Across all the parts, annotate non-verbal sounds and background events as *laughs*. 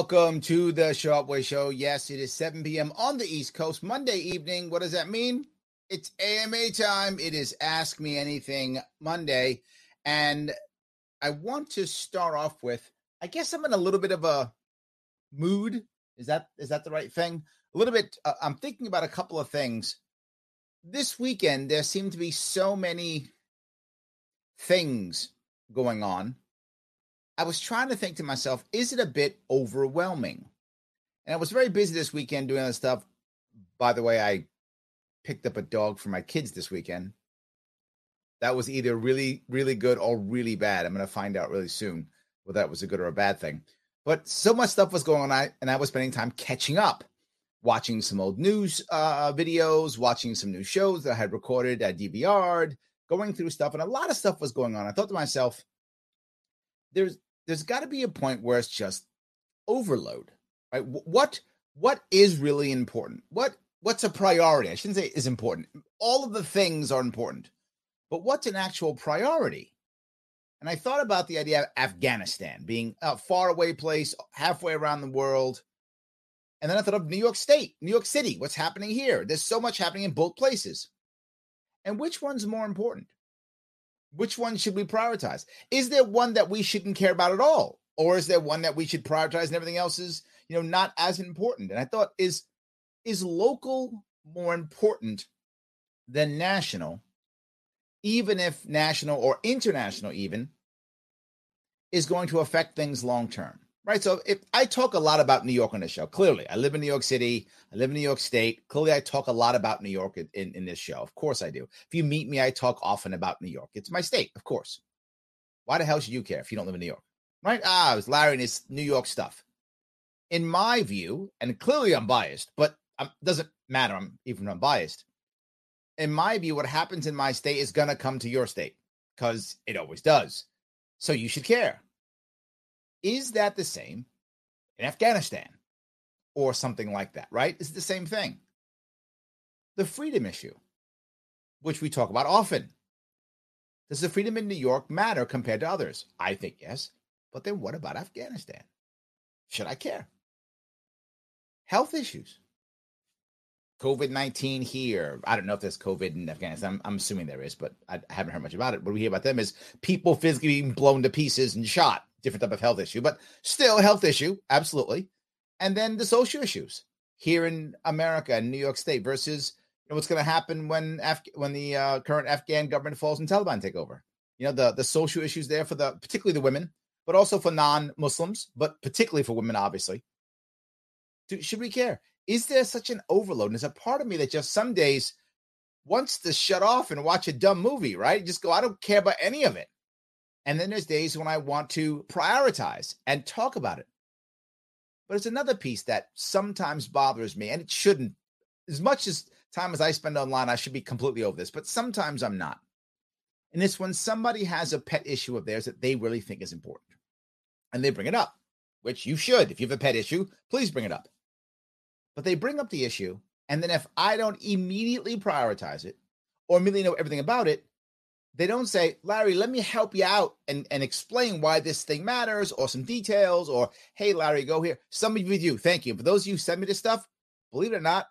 Welcome to the Sharpe Way Show. Yes, it is 7 p.m. on the East Coast, Monday evening. What does that mean? It's AMA time. It is Ask Me Anything Monday. And I want to start off with I guess I'm in a little bit of a mood. Is that is that the right thing? A little bit uh, I'm thinking about a couple of things. This weekend there seem to be so many things going on I was trying to think to myself, is it a bit overwhelming? And I was very busy this weekend doing other stuff. By the way, I picked up a dog for my kids this weekend. That was either really, really good or really bad. I'm going to find out really soon whether that was a good or a bad thing. But so much stuff was going on, and I was spending time catching up, watching some old news uh, videos, watching some new shows that I had recorded at DVR, going through stuff, and a lot of stuff was going on. I thought to myself, there's there's got to be a point where it's just overload, right? What what is really important? What what's a priority? I shouldn't say is important. All of the things are important, but what's an actual priority? And I thought about the idea of Afghanistan being a faraway place, halfway around the world. And then I thought of New York State, New York City. What's happening here? There's so much happening in both places. And which one's more important? Which one should we prioritize? Is there one that we shouldn't care about at all? Or is there one that we should prioritize and everything else is, you know, not as important? And I thought, is is local more important than national, even if national or international even is going to affect things long term? Right? So if I talk a lot about New York on this show, clearly I live in New York City, I live in New York State. Clearly, I talk a lot about New York in, in, in, this show. Of course, I do. If you meet me, I talk often about New York. It's my state, of course. Why the hell should you care if you don't live in New York? Right? Ah, it was Larry and his New York stuff. In my view, and clearly I'm biased, but it doesn't matter. I'm even unbiased. In my view, what happens in my state is gonna come to your state because it always does. So you should care. Is that the same in Afghanistan or something like that, right? Is it the same thing? The freedom issue, which we talk about often. Does the freedom in New York matter compared to others? I think yes. But then what about Afghanistan? Should I care? Health issues. COVID 19 here. I don't know if there's COVID in Afghanistan. I'm, I'm, assuming there is, but I haven't heard much about it. What we hear about them is people physically being blown to pieces and shot different type of health issue, but still health issue, absolutely. And then the social issues here in America and New York State versus you know, what's going to happen when Af- when the uh, current Afghan government falls and Taliban take over. You know the the social issues there for the particularly the women, but also for non-Muslims, but particularly for women, obviously. Do, should we care? Is there such an overload? And there's a part of me that just some days wants to shut off and watch a dumb movie, right? Just go, I don't care about any of it. And then there's days when I want to prioritize and talk about it. But it's another piece that sometimes bothers me, and it shouldn't. As much as time as I spend online, I should be completely over this, but sometimes I'm not. And it's when somebody has a pet issue of theirs that they really think is important and they bring it up, which you should. If you have a pet issue, please bring it up. But they bring up the issue. And then if I don't immediately prioritize it or immediately know everything about it, they don't say, Larry, let me help you out and, and explain why this thing matters or some details or, hey, Larry, go here. Some of you do. Thank you. For those of you who send me this stuff, believe it or not,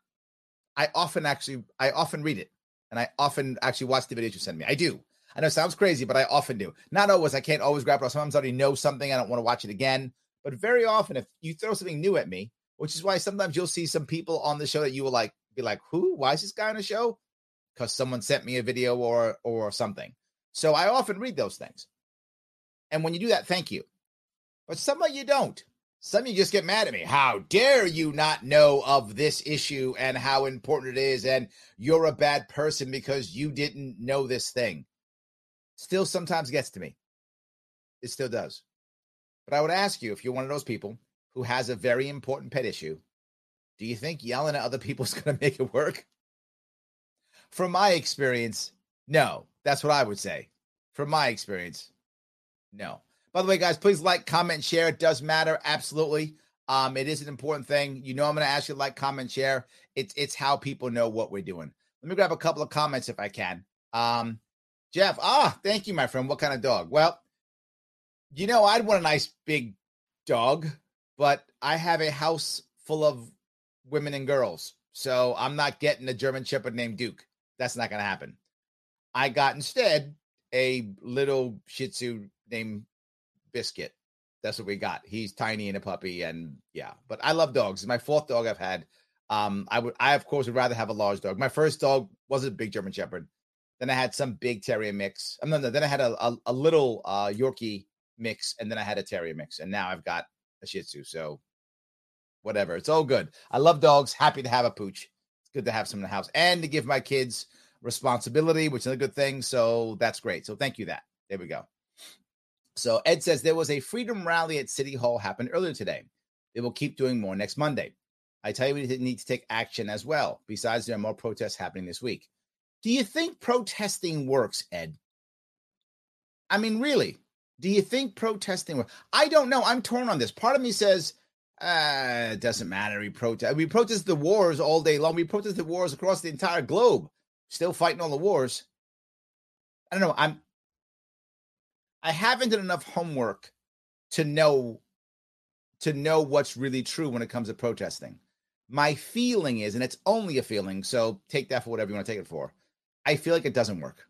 I often actually, I often read it and I often actually watch the videos you send me. I do. I know it sounds crazy, but I often do. Not always. I can't always grab it. Sometimes I already know something. I don't want to watch it again. But very often, if you throw something new at me, which is why sometimes you'll see some people on the show that you will like be like, who? Why is this guy on the show? because someone sent me a video or or something. So I often read those things. And when you do that, thank you. But some of you don't. Some of you just get mad at me. How dare you not know of this issue and how important it is? And you're a bad person because you didn't know this thing. Still sometimes gets to me. It still does. But I would ask you if you're one of those people who has a very important pet issue, do you think yelling at other people is *laughs* going to make it work? From my experience, no. That's what I would say. From my experience, no. By the way, guys, please like, comment, share. It does matter. Absolutely. Um, it is an important thing. You know, I'm going to ask you to like, comment, share. It's it's how people know what we're doing. Let me grab a couple of comments if I can. Um, Jeff, ah, thank you, my friend. What kind of dog? Well, you know, I'd want a nice big dog, but I have a house full of women and girls. So I'm not getting a German Shepherd named Duke. That's not going to happen. I got instead a little Shih Tzu named Biscuit. That's what we got. He's tiny and a puppy, and yeah. But I love dogs. My fourth dog I've had. Um, I would, I of course would rather have a large dog. My first dog was a big German Shepherd. Then I had some big Terrier mix. Um, no, no, then I had a, a, a little uh, Yorkie mix, and then I had a Terrier mix, and now I've got a Shih Tzu. So whatever, it's all good. I love dogs. Happy to have a pooch. It's good to have some in the house and to give my kids responsibility, which is a good thing. So that's great. So thank you. That there we go. So Ed says there was a freedom rally at City Hall happened earlier today. They will keep doing more next Monday. I tell you, we need to take action as well. Besides, there are more protests happening this week. Do you think protesting works, Ed? I mean, really, do you think protesting works? I don't know. I'm torn on this. Part of me says, uh, it doesn't matter. We protest. We protest the wars all day long. We protest the wars across the entire globe. Still fighting all the wars. I don't know. I'm. I haven't done enough homework to know to know what's really true when it comes to protesting. My feeling is, and it's only a feeling, so take that for whatever you want to take it for. I feel like it doesn't work.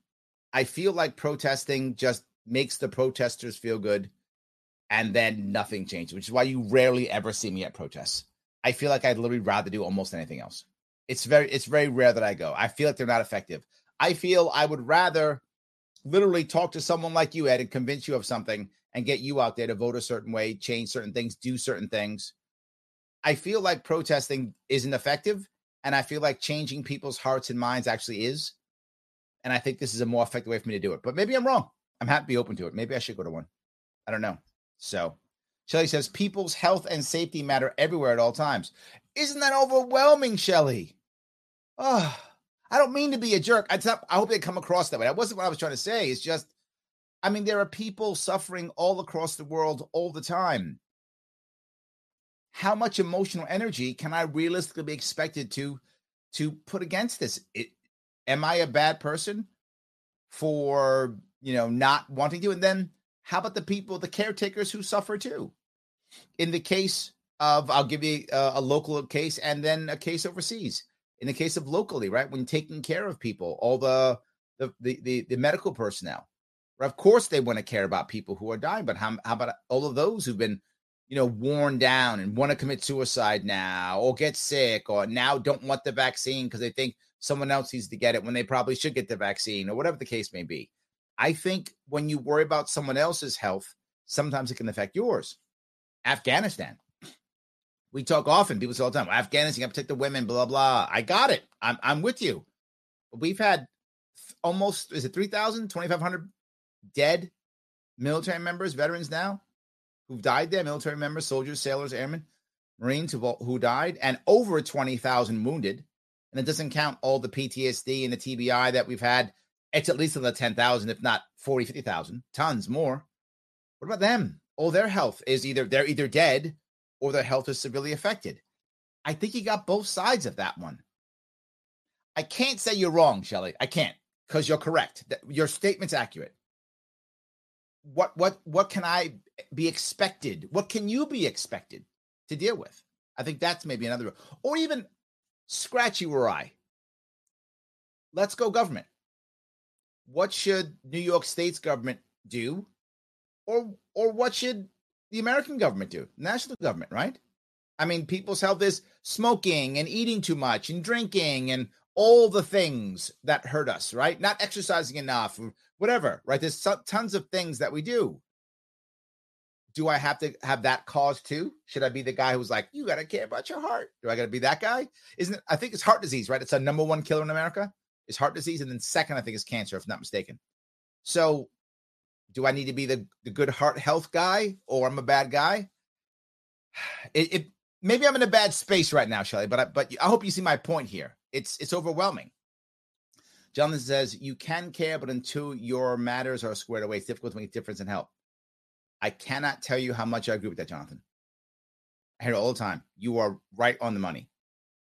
I feel like protesting just makes the protesters feel good and then nothing changes, which is why you rarely ever see me at protests. I feel like I'd literally rather do almost anything else. It's very it's very rare that I go. I feel like they're not effective. I feel I would rather literally talk to someone like you, Ed, and convince you of something and get you out there to vote a certain way, change certain things, do certain things. I feel like protesting isn't effective. And I feel like changing people's hearts and minds actually is. And I think this is a more effective way for me to do it. But maybe I'm wrong. I'm happy to be open to it. Maybe I should go to one. I don't know. So Shelly says people's health and safety matter everywhere at all times. Isn't that overwhelming, Shelly? Oh, I don't mean to be a jerk. I, I hope they come across that way. That wasn't what I was trying to say. It's just, I mean, there are people suffering all across the world all the time. How much emotional energy can I realistically be expected to to put against this? It, am I a bad person for you know not wanting to? And then how about the people, the caretakers who suffer too? In the case of, I'll give you a, a local case and then a case overseas. In the case of locally, right, when taking care of people, all the the the the, the medical personnel, of course they want to care about people who are dying, but how, how about all of those who've been, you know, worn down and want to commit suicide now, or get sick, or now don't want the vaccine because they think someone else needs to get it when they probably should get the vaccine, or whatever the case may be. I think when you worry about someone else's health, sometimes it can affect yours. Afghanistan. We talk often, people say all the time, Afghanistan, you have to protect the women, blah, blah. I got it. I'm, I'm with you. We've had almost, is it 3,000, 2,500 dead military members, veterans now, who've died there, military members, soldiers, sailors, airmen, Marines who, who died, and over 20,000 wounded. And it doesn't count all the PTSD and the TBI that we've had it's at least another the 10,000, if not 40, 50,000, tons more. What about them? Oh, their health is either they're either dead or their health is severely affected. I think you got both sides of that one. I can't say you're wrong, Shelly. I can't because you're correct. Your statement's accurate. What what what can I be expected? What can you be expected to deal with? I think that's maybe another, or even scratch you or I. Let's go government what should New York State's government do, or or what should the American government do, national government, right? I mean, people's health is smoking and eating too much and drinking and all the things that hurt us, right? Not exercising enough, whatever, right? There's tons of things that we do. Do I have to have that cause too? Should I be the guy who's like, you got to care about your heart? Do I got to be that guy? Isn't it? I think it's heart disease, right? It's a number one killer in America is heart disease, and then second, I think, is cancer, if not mistaken. So, do I need to be the, the good heart health guy, or I'm a bad guy? *sighs* It, it maybe I'm in a bad space right now, Shelly, but I, but I hope you see my point here. It's it's overwhelming. Jonathan says you can care, but until your matters are squared away, it's difficult to make a difference and help. I cannot tell you how much I agree with that, Jonathan. I hear it all the time. You are right on the money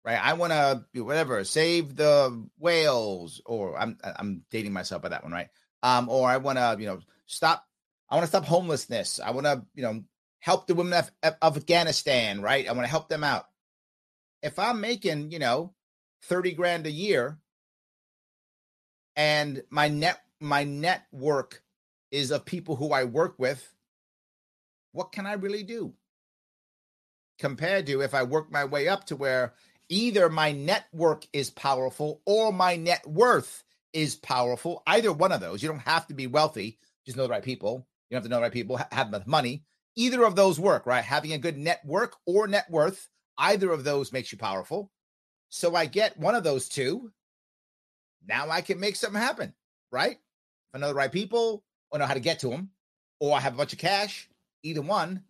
right? I want to whatever save the whales, or I'm I'm dating myself by that one, right? Um, or I want to you know stop. I want to stop homelessness. I want to you know help the women of, of Afghanistan, right? I want to help them out. If I'm making, you know, 30 grand a year and my net my network is of people who I work with, what can I really do? Compared to if I work my way up to where either my network is powerful or my net worth is powerful. Either one of those. You don't have to be wealthy, just know the right people. You don't have to know the right people, have money. Either of those work, right? Having a good network or net worth, either of those makes you powerful. So I get one of those two. Now I can make something happen, right? If I know the right people or know how to get to them, or I have a bunch of cash, either one,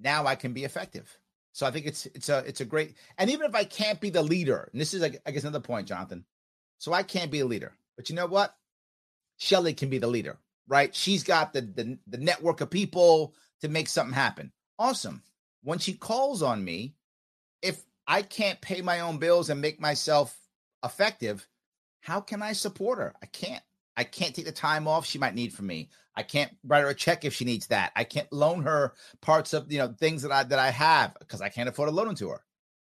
now I can be effective. So I think it's it's a it's a great and even if I can't be the leader, and this is I guess another point, Jonathan. So I can't be a leader. But you know what? Shelly can be the leader, right? She's got the, the, the network of people to make something happen. Awesome. When she calls on me, if I can't pay my own bills and make myself effective, how can I support her? I can't. I can't take the time off she might need from me. I can't write her a check if she needs that. I can't loan her parts of you know things that I that I have because I can't afford to loan them to her.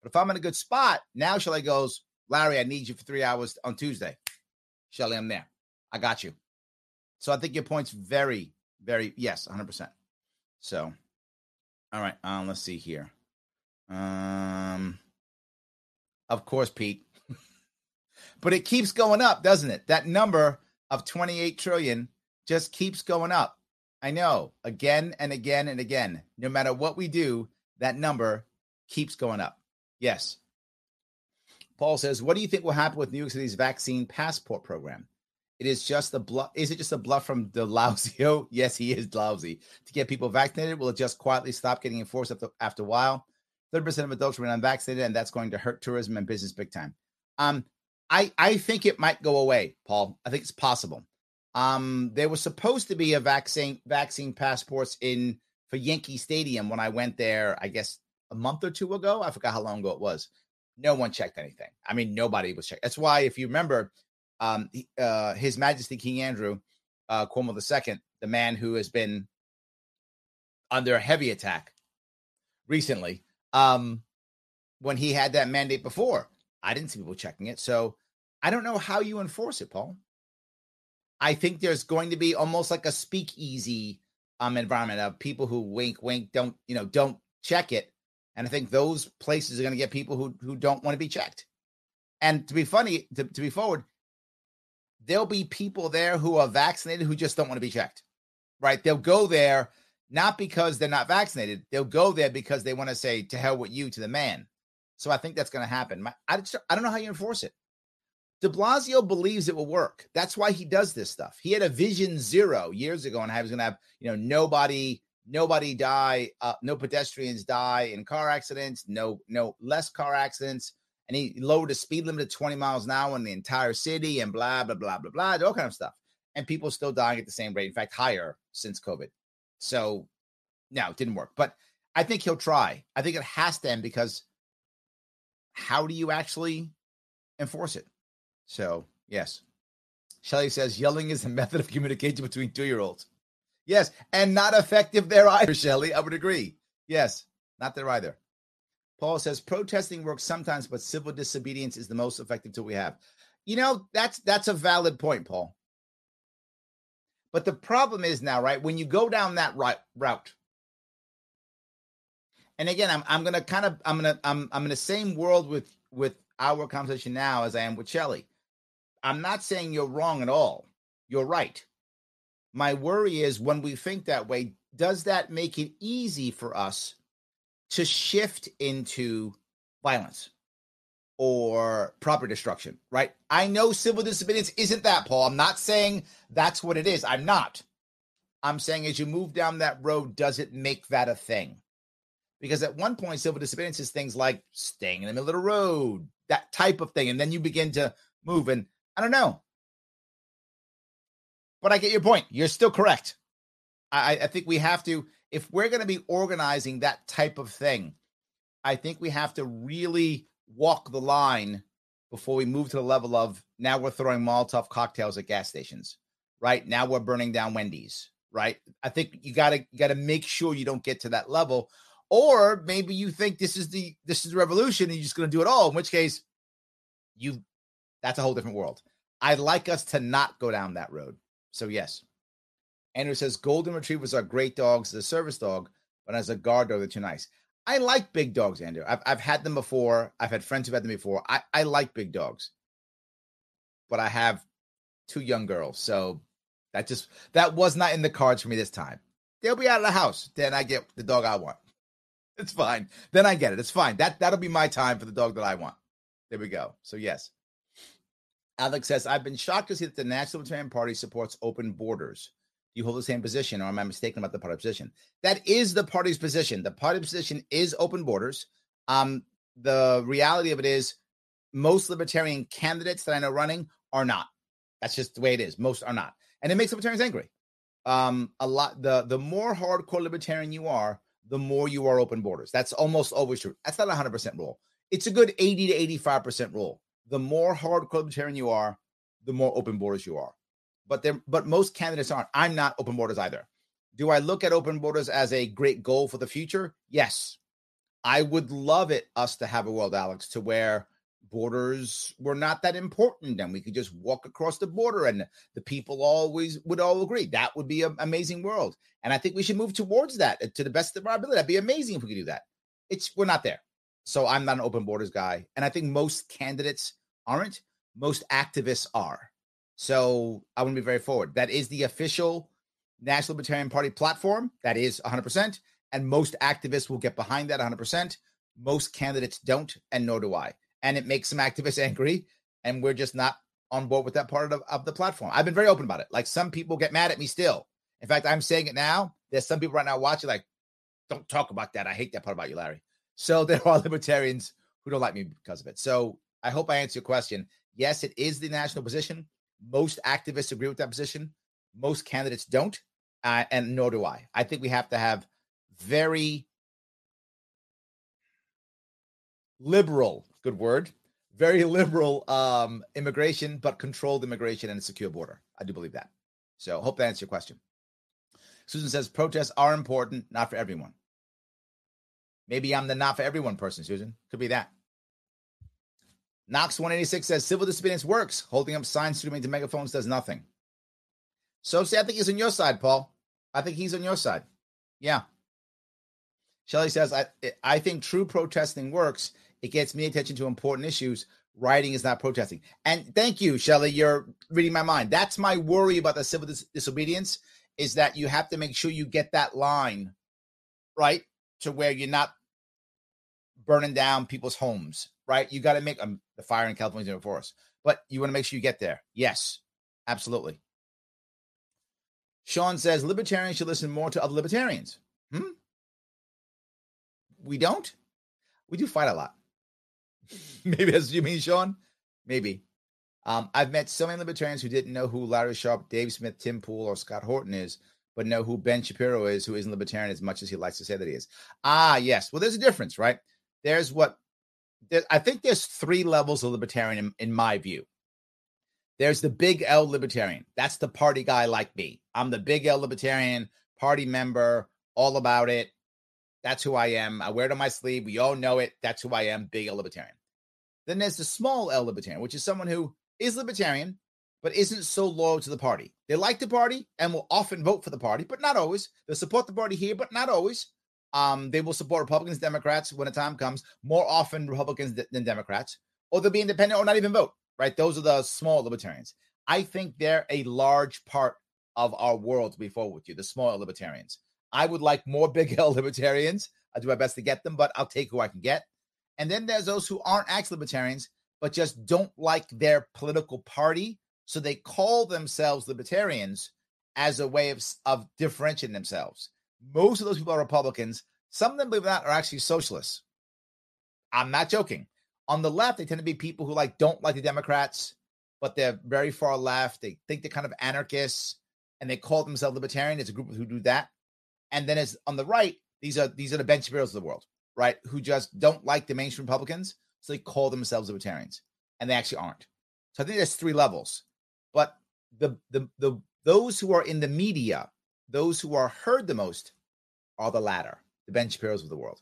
But if I'm in a good spot, now Shelly goes, Larry, I need you for three hours on Tuesday. Shelly, I'm there. I got you. So I think your point's very, very, yes, 100%. So, all right, um, let's see here. Um, of course, Pete. *laughs* but it keeps going up, doesn't it? That number of 28 trillion just keeps going up. I know, again and again and again. No matter what we do, that number keeps going up. Yes. Paul says, "What do you think will happen with New York City's vaccine passport program? It is just a bluff. Is it just a bluff from De *laughs* Lauzio? yes, he is lousy to get people vaccinated. Will it just quietly stop getting enforced after, after a while? Thirty percent of adults remain unvaccinated, and that's going to hurt tourism and business big time. Um, I I think it might go away, Paul. I think it's possible. Um, there was supposed to be a vaccine vaccine passports in for Yankee Stadium when I went there. I guess a month or two ago. I forgot how long ago it was no one checked anything. I mean, nobody was checked. That's why, if you remember, um, uh, His Majesty King Andrew uh, Cuomo II, the man who has been under a heavy attack recently, um, when he had that mandate before, I didn't see people checking it. So I don't know how you enforce it, Paul. I think there's going to be almost like a speakeasy um environment of people who wink, wink, don't you know, don't check it and I think those places are going to get people who who don't want to be checked. And to be funny, to, to be forward, there'll be people there who are vaccinated who just don't want to be checked. Right? They'll go there not because they're not vaccinated. They'll go there because they want to say to hell with you to the man. So I think that's going to happen. I, just, I don't know how you enforce it. De Blasio believes it will work. That's why he does this stuff. He had a vision zero years ago, and I was going to have you know nobody nobody die, uh, no pedestrians die in car accidents, no no less car accidents, and he lowered the speed limit to 20 miles an hour in the entire city, and blah blah blah blah blah, all kind of stuff. And people still dying at the same rate, in fact, higher since COVID. So no, it didn't work. But I think he'll try. I think it has to end because how do you actually enforce it? So yes. Shelly says yelling is a method of communication between two year olds. Yes, and not effective there either, Shelley. I would agree. Yes, not there either. Paul says protesting works sometimes, but civil disobedience is the most effective tool we have. You know, that's that's a valid point, Paul. But the problem is now, right? When you go down that right route, and again, I'm I'm gonna kind of I'm gonna I'm I'm in the same world with with our conversation now as I am with Shelley. I'm not saying you're wrong at all. You're right. My worry is when we think that way, does that make it easy for us to shift into violence or property destruction, right? I know civil disobedience isn't that, Paul. I'm not saying that's what it is. I'm not. I'm saying as you move down that road, does it make that a thing? Because at one point, civil disobedience is things like staying in the middle of the road, that type of thing. And then you begin to move. And I don't know. But I get your point. You're still correct. I, I think we have to, if we're going to be organizing that type of thing, I think we have to really walk the line before we move to the level of now we're throwing Molotov cocktails at gas stations, right? Now we're burning down Wendy's, right? I think you gotta gotta make sure you don't get to that level. Or maybe you think this is the this is the revolution and you're just gonna do it all, in which case you that's a whole different world. I'd like us to not go down that road. So yes. Andrew says golden retrievers are great dogs as a service dog, but as a guard dog, they're too nice. I like big dogs, Andrew. I've, I've had them before. I've had friends who've had them before. I, I like big dogs, but I have two young girls. So that just, that was not in the cards for me this time. They'll be out of the house. Then I get the dog I want. *laughs* It's fine. Then I get it. It's fine. That, that'll be my time for the dog that I want. There we go. So yes. Alex says, I've been shocked to see that the National Libertarian Party supports open borders you hold the same position, or am I mistaken about the party position? That is the party's position. The party position is open borders. Um, the reality of it is, most libertarian candidates that I know running are not. That's just the way it is. Most are not, and it makes libertarians angry. Um, a lot. The the more hardcore libertarian you are, the more you are open borders. That's almost always true. That's not a hundred percent rule. It's a good eighty to eighty five percent rule. The more hardcore libertarian you are, the more open borders you are but there but most candidates aren't. I'm not open borders either. Do I look at open borders as a great goal for the future? Yes. I would love it us to have a world, Alex, to where borders were not that important and we could just walk across the border and the people always would all agree. That would be an amazing world. And I think we should move towards that uh, to the best of our ability. That'd be amazing if we could do that. It's we're not there. So I'm not an open borders guy. And I think most candidates aren't. Most activists are. So I to be very forward. That is the official National Libertarian Party platform. That is 100%. And most activists will get behind that 100%. Most candidates don't, and nor do I. And it makes some activists *laughs* angry. And we're just not on board with that part of, of the platform. I've been very open about it. Like some people get mad at me still. In fact, I'm saying it now. There's some people right now watching, like, don't talk about that. I hate that part about you, Larry. So *laughs* there are libertarians who don't like me because of it. So I hope I answer your question. Yes, it is the national position. Most activists agree with that position. Most candidates don't, uh, and nor do I. I think we have to have very liberal, good word, very *laughs* liberal um, immigration, but controlled immigration and a secure border. I do believe that. So hope that answers your question. Susan says protests are important, not for everyone. Maybe I'm the not for everyone person, Susan. Could be that. Knox 186 says civil disobedience works. Holding up signs, streaming to megaphones does nothing. So see, I think he's on your side, Paul. I think he's on your side. Yeah. Shelley says, I I think true protesting works. It gets me attention to important issues. Writing is not protesting. And thank you, Shelley. You're reading my mind. That's my worry about the civil dis- disobedience is that you have to make sure you get that line right to where you're not burning down people's homes right? You got to make um, the fire in California before us, but you want to make sure you get there. Yes, absolutely. Sean says libertarians should listen more to other libertarians. Hmm? We don't? We do fight a lot. *laughs* Maybe that's what you mean, Sean? Maybe. Um, I've met so many libertarians who didn't know who Larry Sharpe, Dave Smith, Tim Pool, or Scott Horton is, but know who Ben Shapiro is, who isn't libertarian as much as he likes to say that he is. Ah, yes. Well, there's a difference, right? There's what I think there's three levels of libertarian in, in my view. There's the big L libertarian. That's the party guy like me. I'm the big L libertarian, party member, all about it. That's who I am. I wear it on my sleeve. We all know it. That's who I am, big L libertarian. Then there's the small L libertarian, which is someone who is libertarian, but isn't so loyal to the party. They like the party and will often vote for the party, but not always. They'll support the party here, but not always. Um, they will support Republicans, Democrats when the time comes, more often Republicans than Democrats, or they'll be independent or not even vote, right? Those are the small libertarians. I think they're a large part of our world to be forward with you, the small libertarians. I would like more *laughs* big L libertarians. I do my best to get them, but I'll take who I can get. And then there's those who aren't actually libertarians, but just don't like their political party. So they call themselves libertarians as a way of, of differentiating themselves. Most of those people are Republicans. Some of them, believe not, are actually socialists. I'm not joking. On the left, they tend to be people who like don't like the Democrats, but they're very far left. They think they're kind of anarchists, and they call themselves libertarian. It's a group who do that. And then as on the right, these are these are the Ben Shapiro's of the world, right? Who just don't like the mainstream Republicans, so they call themselves libertarians, and they actually aren't. So I think there's three levels. But the the the those who are in the media those who are heard the most are the latter, the Ben Shapiro's of the world.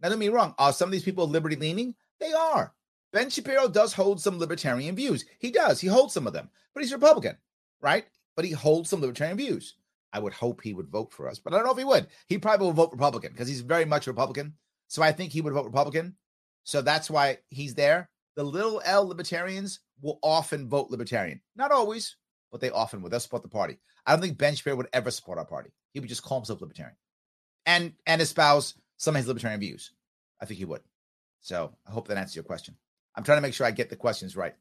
Now, don't get me wrong. Are some of these people liberty leaning? They are. Ben Shapiro does hold some libertarian views. He does. He holds some of them, but he's Republican, right? But he holds some libertarian views. I would hope he would vote for us, but I don't know if he would. He probably will vote Republican because he's very much Republican. So I think he would vote Republican. So that's why he's there. The little L libertarians will often vote libertarian. Not always, but they often will. They'll support the party. I don't think Ben Shapiro would ever support our party. He would just call himself libertarian and and espouse some of his libertarian views. I think he would. So I hope that answers your question. I'm trying to make sure I get the questions right.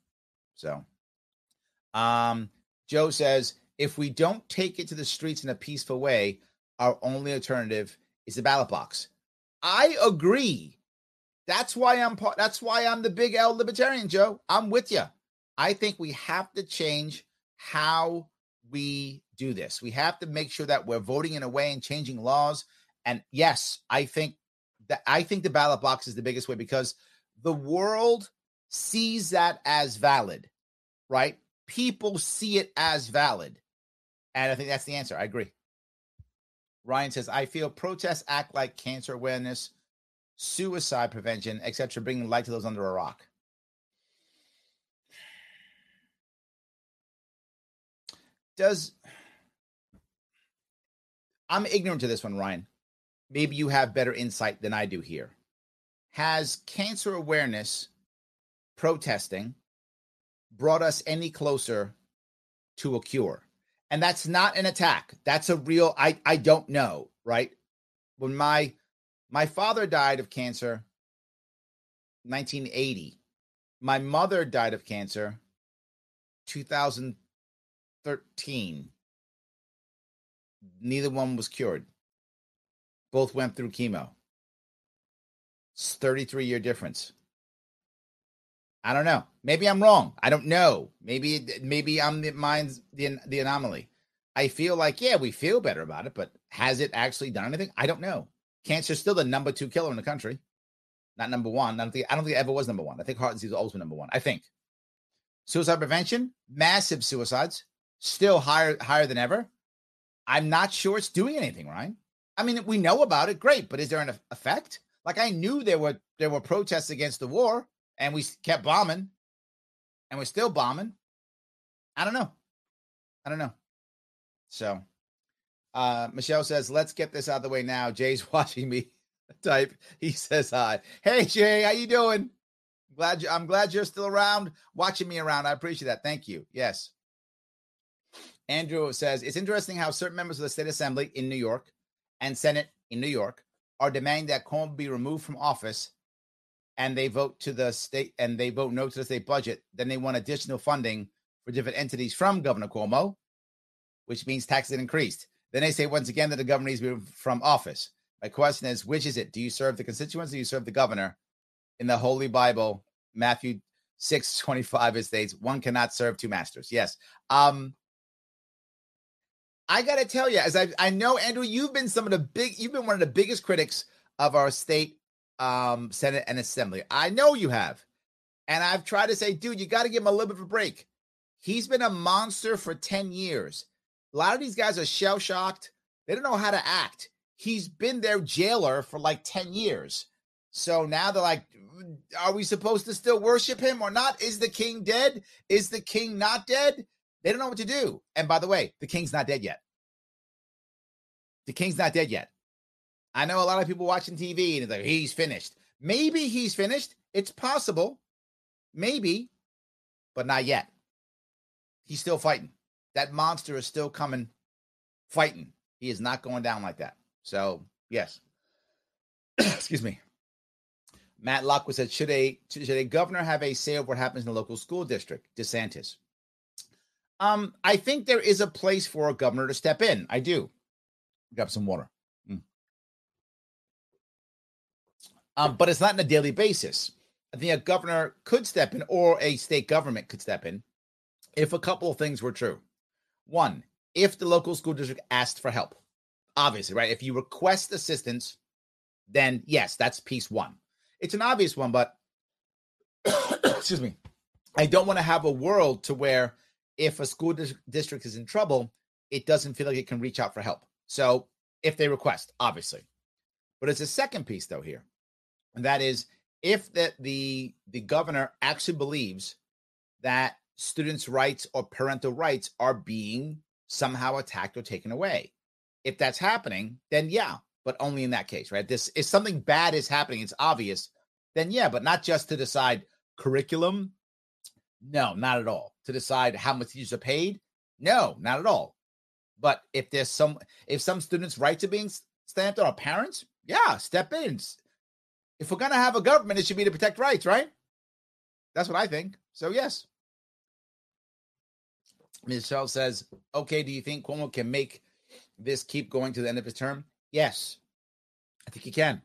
So, um, Joe says if we don't take it to the streets in a peaceful way, our only alternative is the ballot box. I agree. That's why I'm part. That's why I'm the big L libertarian, Joe. I'm with you. I think we have to change how we do this. We have to make sure that we're voting in a way and changing laws. And yes, I think that I think the ballot box is the biggest way because the world sees that as valid, right? People see it as valid. And I think that's the answer. I agree. Ryan says, I feel protests act like cancer awareness, suicide prevention, etc., bringing light to those under a rock. Does I'm ignorant to this one, Ryan. Maybe you have better insight than I do here. Has cancer awareness protesting brought us any closer to a cure? And that's not an attack. That's a real I I don't know, right? When my my father died of cancer 1980. My mother died of cancer 2013. Neither one was cured. Both went through chemo. It's 33 year difference. I don't know. Maybe I'm wrong. I don't know. Maybe maybe I'm the mine's the the anomaly. I feel like yeah, we feel better about it, but has it actually done anything? I don't know. Cancer's still the number two killer in the country, not number one. I don't think I don't think it ever was number one. I think heart disease was always number one. I think suicide prevention, massive suicides, still higher higher than ever. I'm not sure it's doing anything, right? I mean, we know about it, great, but is there an effect? Like I knew there were there were protests against the war, and we kept bombing, and we're still bombing. I don't know. I don't know. So, uh, Michelle says, "Let's get this out of the way now." Jay's *laughs* watching me type. He says hi. Hey Jay, how you doing? Glad you, I'm glad you're still around, watching me around. I appreciate that. Thank you. Yes. Andrew says it's interesting how certain members of the state assembly in New York and Senate in New York are demanding that Cuomo be removed from office and they vote to the state and they vote no to the state budget, then they want additional funding for different entities from Governor Cuomo, which means taxes increased. Then they say once again that the governor needs to be from office. My question is, which is it? Do you serve the constituents or do you serve the governor? In the Holy Bible, Matthew 6 25, it states, one cannot serve two masters. Yes. Um, I got to tell you, as I, I know, Andrew, you've been some of the big, you've been one of the biggest critics of our state um, Senate and Assembly. I know you have. And I've tried to say, dude, you got to give him a little bit of a break. He's been a monster for 10 years. A lot of these guys are shell shocked. They don't know how to act. He's been their jailer for like 10 years. So now they're like, are we supposed to still worship him or not? Is the king dead? Is the king not dead? They don't know what to do. And by the way, the king's not dead yet. The king's not dead yet. I know a lot of people watching TV and it's like, he's finished. Maybe he's finished. It's possible. Maybe, but not yet. He's still fighting. That monster is still coming, fighting. He is not going down like that. So, yes. *clears throat* Excuse me. Matt Lockwood said, should a should a governor have a say over what happens in the local school district? DeSantis. Um, I think there is a place for a governor to step in. I do. Grab some water. Mm. Um, but it's not on a daily basis. I think a governor could step in or a state government could step in if a couple of things were true. One, if the local school district asked for help, obviously, right? If you request assistance, then yes, that's piece one. It's an obvious one, but *coughs* excuse me, I don't want to have a world to where if a school district is in trouble, it doesn't feel like it can reach out for help. So if they request, obviously. But it's a second piece though here. And that is if that the the governor actually believes that students' rights or parental rights are being somehow attacked or taken away. If that's happening, then yeah, but only in that case, right? This if something bad is happening, it's obvious, then yeah, but not just to decide curriculum. No, not at all. To decide how much teachers are paid. No, not at all. But if there's some if some students' rights are being stamped on our parents, yeah, step in. If we're gonna have a government, it should be to protect rights, right? That's what I think. So yes. Michelle says, okay, do you think Cuomo can make this keep going to the end of his term? Yes. I think he can.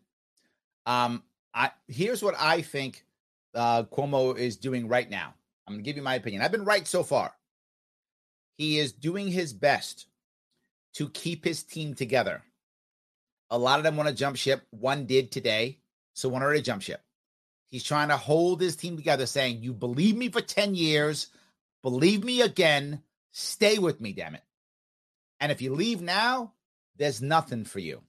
Um, I here's what I think uh, Cuomo is doing right now. I'm gonna give you my opinion. I've been right so far. He is doing his best to keep his team together. A lot of them want to jump ship. One did today, so one already jump ship. He's trying to hold his team together, saying, You believe me for 10 years, believe me again, stay with me, damn it. And if you leave now, there's nothing for you.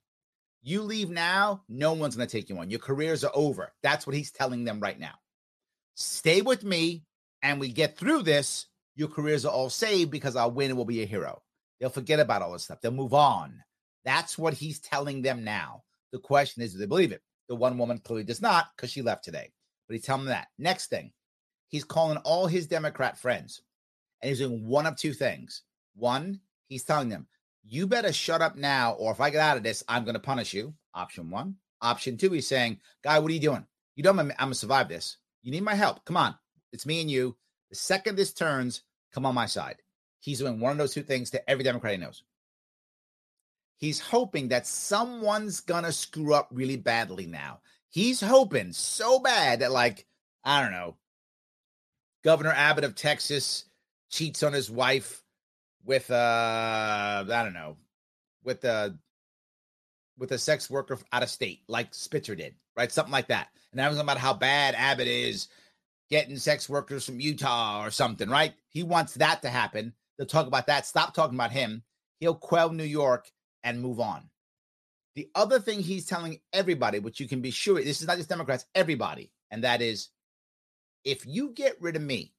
You leave now, no one's going to take you on. Your careers are over. That's what he's telling them right now. Stay with me, and we get through this. Your careers are all saved because I'll win and will be a hero. They'll forget about all this stuff. They'll move on. That's what he's telling them now. The question is, do they believe it? The one woman clearly does not because she left today. But he's telling them that. Next thing, he's calling all his Democrat friends and he's doing one of two things. One, he's telling them, you better shut up now, or if I get out of this, I'm going to punish you. Option one. Option two, he's saying, Guy, what are you doing? You I'm, I'm going to survive this. You need my help. Come on. It's me and you. The second this turns, come on my side. He's doing one of those two things to every Democrat he knows. He's hoping that someone's gonna screw up really badly now. He's hoping so bad that, like, I don't know, Governor Abbott of Texas cheats on his wife with uh I don't know, with a with a sex worker out of state, like Spitzer did, right? Something like that. And that was talking about how bad Abbott is getting sex workers from Utah or something, right? He wants that to happen. They'll talk about that. Stop talking about him. He'll quell New York and move on. The other thing he's telling everybody, which you can be sure this is not just Democrats, everybody, and that is if you get rid of me,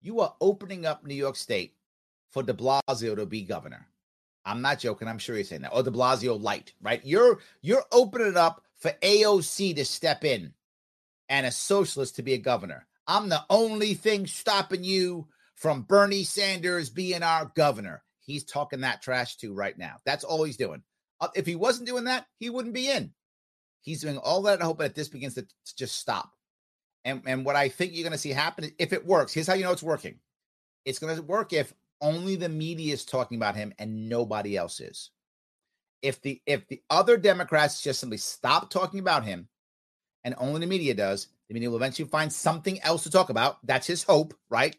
you are opening up New York State for de Blasio to be governor. I'm not joking. I'm sure he's saying that. Or de Blasio light, right? You're you're opening it up for AOC to step in and a socialist to be a governor. I'm the only thing stopping you from Bernie Sanders being our governor. He's talking that trash too right now. That's all he's doing. Uh, if he wasn't doing that, he wouldn't be in. He's doing all that, I hope that this begins to, to just stop. And and what I think you're going to see happen if it works. Here's how you know it's working. It's going to work if only the media is talking about him and nobody else is. If the if the other Democrats just simply stop talking about him and only the media does, the media will eventually find something else to talk about. That's his hope, right?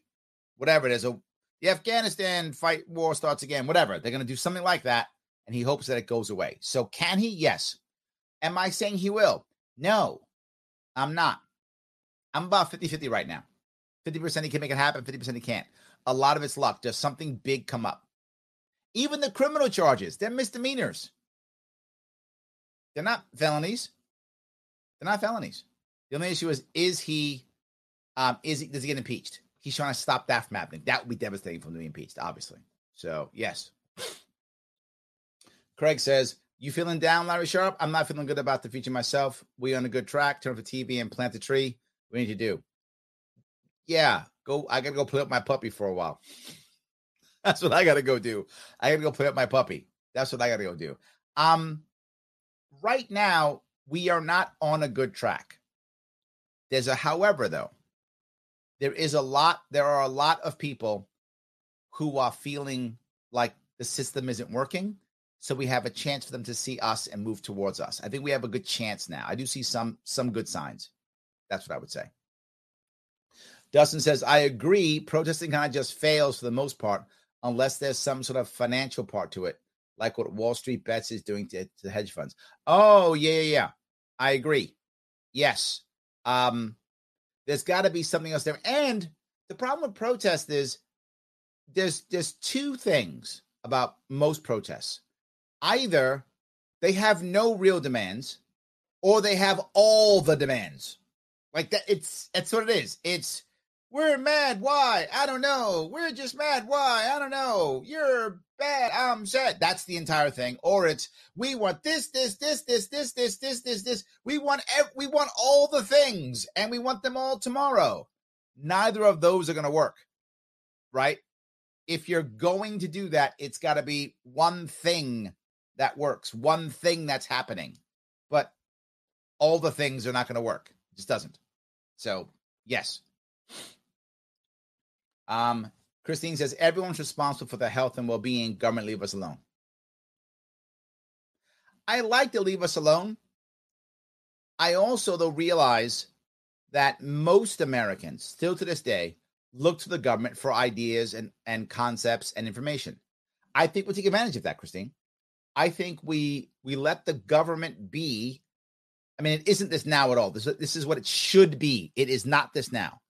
whatever it is, a, the Afghanistan fight war starts again, whatever. They're going to do something like that, and he hopes that it goes away. So, can he? Yes. Am I saying he will? No, I'm not. I'm about 50 50 right now. 50% he can make it happen, 50% he can't. A lot of it's luck. Does something big come up? Even the criminal charges, they're misdemeanors. They're not felonies. They're not felonies. The only issue is, is he, um, is he, does he get impeached? he's trying to stop that from happening. That would be devastating for him to be impeached, obviously. So, yes. Craig says, You feeling down, Larry Sharpe? I'm not feeling good about the future myself. We on a good track. Turn for TV and plant a tree. We need to do. Yeah, go. I gotta go play up my puppy for a while. *laughs* That's what I gotta go do. I gotta go play up my puppy. That's what I gotta go do. Um, right now we are not on a good track. There's a however though there is a lot there are a lot of people who are feeling like the system isn't working so we have a chance for them to see us and move towards us. I think we have a good chance now. I do see some some good signs. That's what i would say. Dustin says i agree. Protesting kind of just fails for the most part unless there's some sort of financial part to it like what wall street bets is doing to, to hedge funds oh yeah yeah yeah i agree yes um there's got to be something else there. And the problem with protest is there's there's two things about most protests. Either they have no real demands or they have all the demands. Like that it's that's what it is. It's we're mad. Why? I don't know. We're just mad. Why? I don't know. You're bad. I'm sad. That's the entire thing. Or it's we want this, this, this, this, this, this, this, this, this. We want ev- we want all the things, and we want them all tomorrow. Neither of those are going to work, right? If you're going to do that, it's got to be one thing that works, one thing that's happening. But all the things are not going to work. It just doesn't. So yes. Um, Christine says everyone's responsible for their health and well-being. Government leave us alone. I like to leave us alone. I also though realize that most Americans still to this day look to the government for ideas and, and concepts and information. I think we'll take advantage of that, Christine. I think we we let the government be. I mean, it isn't this now at all. This, this is what it should be. It is not this now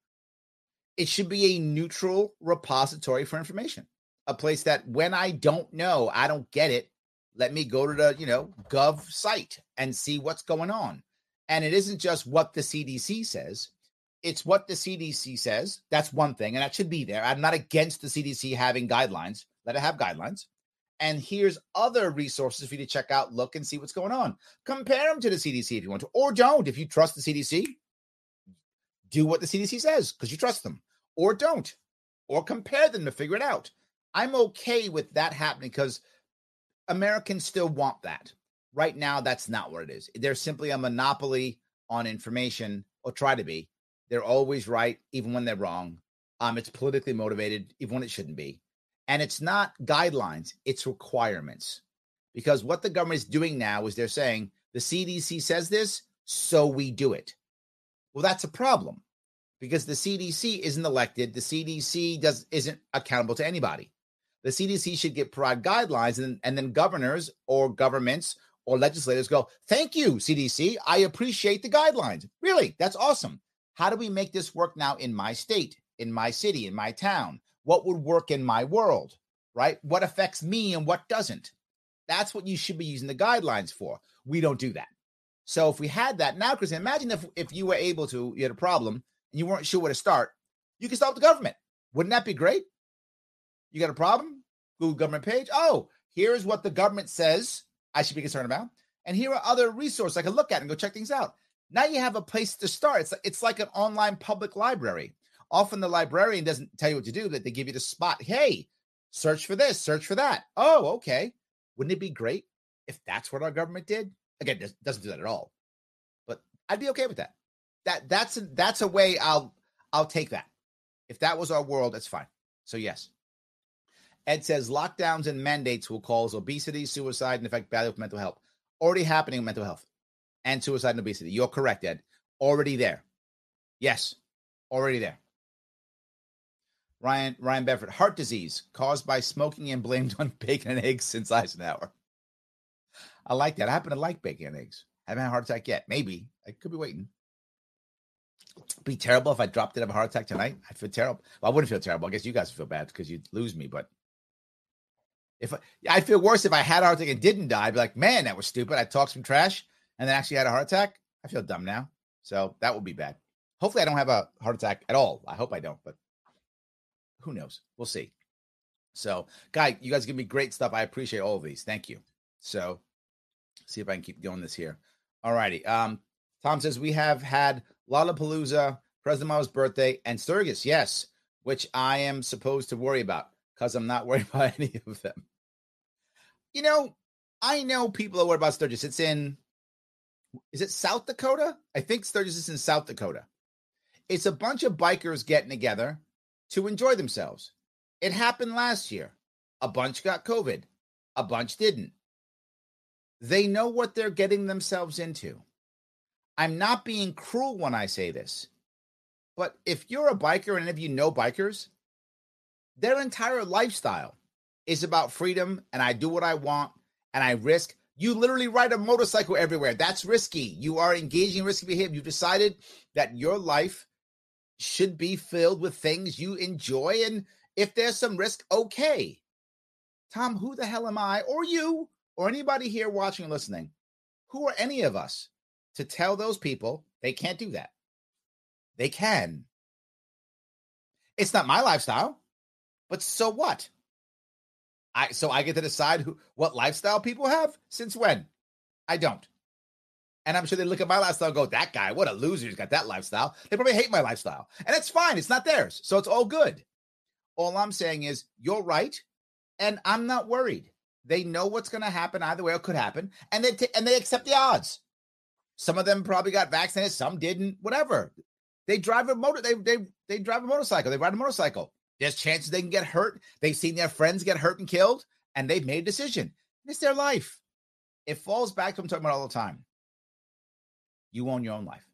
it should be a neutral repository for information a place that when i don't know i don't get it let me go to the you know gov site and see what's going on. And it isn't just what the cdc says it's what the cdc says that's one thing and that should be there. I'm not against the cdc having guidelines let it have guidelines. And here's other resources for you to check out look and see what's going on. Compare them to the cdc if you want to or don't if you trust the cdc do what the CDC says because you trust them, or don't, or compare them to figure it out. I'm okay with that happening because Americans still want that. Right now, that's not what it is. They're simply a monopoly on information, or try to be. They're always right, even when they're wrong. Um, it's politically motivated, even when it shouldn't be. And it's not guidelines, it's requirements. Because what the government is doing now is they're saying the CDC says this, so we do it. Well, that's a problem because the CDC isn't elected. The CDC does isn't accountable to anybody. The CDC should get provide guidelines, and, and then governors or governments or legislators go, "Thank you, CDC. I appreciate the guidelines. Really, that's awesome. How do we make this work now in my state, in my city, in my town? What would work in my world? Right? What affects me and what doesn't? That's what you should be using the guidelines for. We don't do that. So if we had that now, Chris, imagine if if you were able to, you had a problem and you weren't sure where to start, you can start the government. Wouldn't that be great? You got a problem? Google government page. Oh, here's what the government says I should be concerned about. And here are other resources I can look at and go check things out. Now you have a place to start. It's, it's like an online public library. Often the librarian doesn't tell you what to do, that they give you the spot. Hey, search for this, search for that. Oh, okay. Wouldn't it be great if that's what our government did? Again, doesn't do that at all. But I'd be okay with that. That that's a, that's a way I'll I'll take that. If that was our world, that's fine. So yes. Ed says lockdowns and mandates will cause obesity, suicide, and affect value of mental health. Already happening in mental health and suicide and obesity. You're correct, Ed. Already there. Yes, already there. Ryan Ryan Bedford, heart disease caused by smoking and blamed *laughs* on bacon and eggs since Eisenhower. I like that. I happen to like bacon and eggs. I haven't had a heart attack yet. Maybe I could be waiting. Be terrible if I dropped it have a heart attack tonight. I'd feel terrible. Well, I wouldn't feel terrible. I guess you guys feel bad because you'd lose me. But if I, I'd feel worse if I had a heart attack and didn't die. I'd be like, man, that was stupid. I talked some trash and then actually had a heart attack. I feel dumb now. So that would be bad. Hopefully, I don't have a heart attack at all. I hope I don't, but who knows? We'll see. So, guy, you guys give me great stuff. I appreciate all of these. Thank you. So, see if I can keep doing this here. All righty. Um, Tom says we have had Lollapalooza, President Obama's birthday, and Sturgis, yes, which I am supposed to worry about because I'm not *laughs* worried about any of them. You know, I know people are worried about Sturgis. It's in, is it South Dakota? I think Sturgis is in South Dakota. It's a bunch of bikers getting together to enjoy themselves. It happened last year. A bunch got COVID, a bunch didn't. They know what they're getting themselves into. I'm not being cruel when I say this, but if you're a biker and if you know bikers, their entire lifestyle is about freedom and I do what I want and I risk. You literally ride a motorcycle everywhere. That's risky. You are engaging in risky behavior. You've decided that your life should be filled with things you enjoy. And if there's some risk, okay. Tom, who the hell am I, or you, or anybody here watching and listening? Who are any of us to tell those people they can't do that? They can. It's not my lifestyle, but so what? I so I get to decide who what lifestyle people have. Since when? I don't. And I'm sure they look at my lifestyle and go, that guy, what a loser. He's got that lifestyle. They probably hate my lifestyle. And it's fine. It's not theirs. So it's all good. All I'm saying is, you're right. And I'm not worried. They know what's going to happen either way. It could happen. And they, t- and they accept the odds. Some of them probably got vaccinated. Some didn't. Whatever. They drive a motor. They, they, they drive a motorcycle. They ride a motorcycle. There's chances they can get hurt. They've seen their friends get hurt and killed. And they've made a decision. It's their life. It falls back to what I'm talking about all the time you own your own life.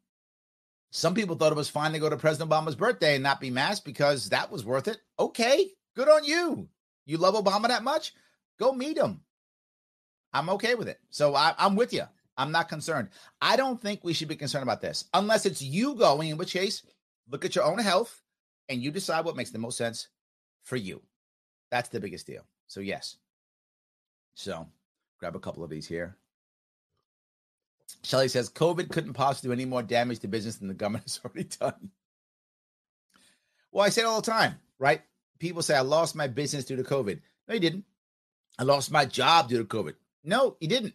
Some people thought it was fine to go to President Obama's birthday and not be masked because that was worth it. Okay, good on you. You love Obama that much? Go meet him. I'm okay with it. So I, am with you. I'm not concerned. I don't think we should be concerned about this unless it's you going, in which case, look at your own health and you decide what makes the most sense for you. That's the biggest deal. So, yes. So, grab a couple of these here. Shelly says COVID couldn't possibly do any more damage to business than the government has *laughs* already done. Well, I say it all the time, right? People say I lost my business due to COVID. No, you didn't. I lost my job due to COVID. No, you didn't.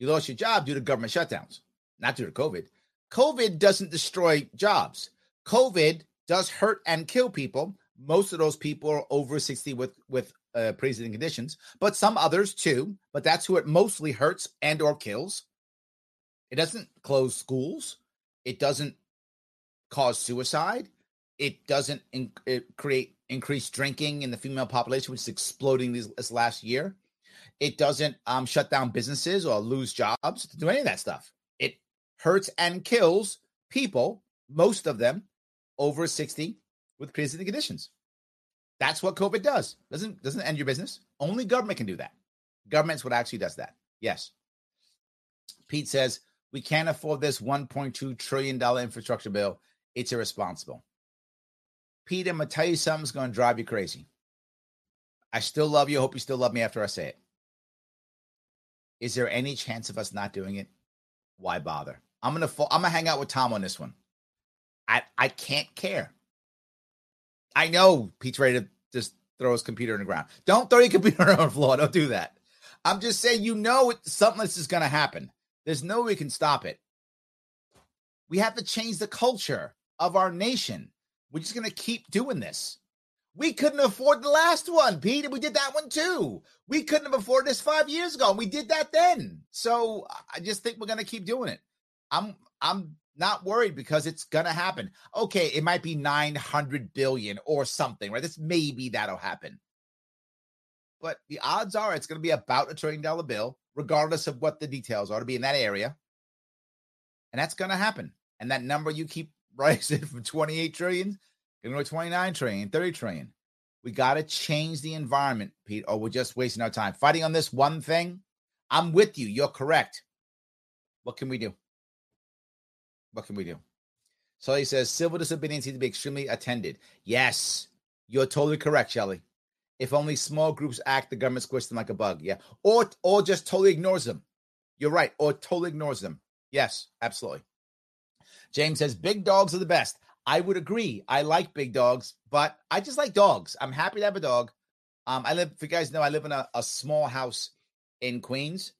You lost your job due to government shutdowns, not due to COVID. COVID doesn't destroy jobs. COVID does hurt and kill people. Most of those people are over 60 with with uh, pre-existing conditions, but some others too. But that's who it mostly hurts and or kills. It doesn't close schools. It doesn't cause suicide. It doesn't in, it create increased drinking in the female population, which is exploding this, this last year. It doesn't um, shut down businesses or lose jobs, to do any of that stuff. It hurts and kills people, most of them over 60 with pre-existing conditions. That's what COVID does. Doesn't doesn't end your business. Only government can do that. Government's what actually does that. Yes. Pete says, we can't afford this $1.2 trillion infrastructure bill. It's irresponsible. Pete, I'm to tell you something's going to drive you crazy. I still love you. I hope you still love me after I say it. Is there any chance of us not doing it? Why bother? I'm gonna I'm gonna hang out with Tom on this one. I I can't care. I know Pete's ready to just throw his computer in the ground. Don't throw your *laughs* computer on the floor. Don't do that. I'm just saying, you know, something is going to happen. There's no way we can stop it. We have to change the culture of our nation. We're just going to keep doing this. We couldn't afford the last one, Pete. and We did that one too. We couldn't have afforded this five years ago, and we did that then. So I just think we're going to keep doing it. I'm I'm not worried because it's going to happen. Okay, it might be 900 billion or something, right? This maybe that'll happen. But the odds are it's going to be about a trillion dollar bill regardless of what the details are, to be in that area. And that's going to happen. And that number you keep *laughs* rising from 28 trillion, to 29 trillion, 30 trillion. We got to change the environment, Pete, or we're just wasting our time fighting on this one thing. I'm with you. You're correct. What can we do? What can we do? So he says civil disobedience needs to be extremely attended. Yes, you're totally correct, Shelley. If only small groups act, the government squishes them like a bug. Yeah. Or or just totally ignores them. You're right. Or totally ignores them. Yes, absolutely. James says big dogs are the best. I would agree. I like big dogs, but I just like dogs. I'm happy to have a dog. Um, I live, if you guys know, I live in a, a small house in Queens.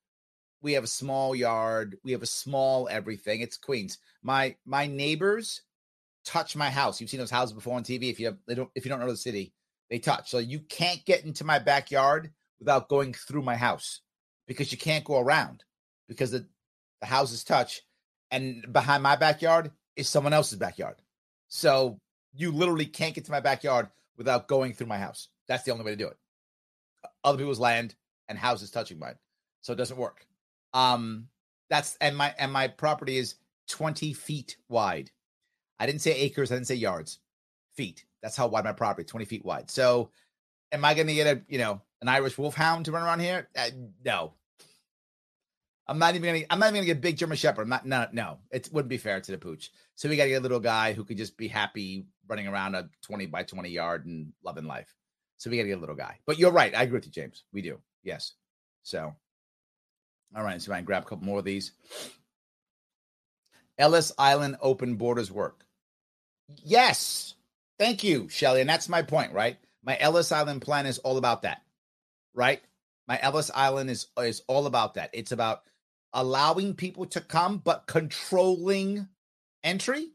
We have a small yard. We have a small everything. It's Queens. My my neighbors touch my house. You've seen those houses before on TV. If you have, they don't, if you don't know the city, they touch. So you can't get into my backyard without going through my house because you can't go around because the, the houses touch. And behind my backyard is someone else's backyard. So you literally can't get to my backyard without going through my house. That's the only way to do it. Other people's land and houses touching mine. So it doesn't work. Um that's and my and my property is 20 feet wide. I didn't say acres, I didn't say yards. Feet. That's how wide my property, 20 feet wide. So am I going to get a, you know, an Irish wolfhound to run around here? Uh, no. I'm not even gonna. I'm not even gonna get big German Shepherd. I'm not. No, no. It wouldn't be fair to the pooch. So we got to get a little guy who could just be happy running around a 20 by 20 yard and loving life. So we got to get a little guy. But you're right. I agree with you, James. We do. Yes. So, all right. So I can grab a couple more of these. Ellis Island open borders work. Yes. Thank you, Shelly. And that's my point, right? My Ellis Island plan is all about that, right? My Ellis Island is is all about that. It's about allowing people to come, but controlling entry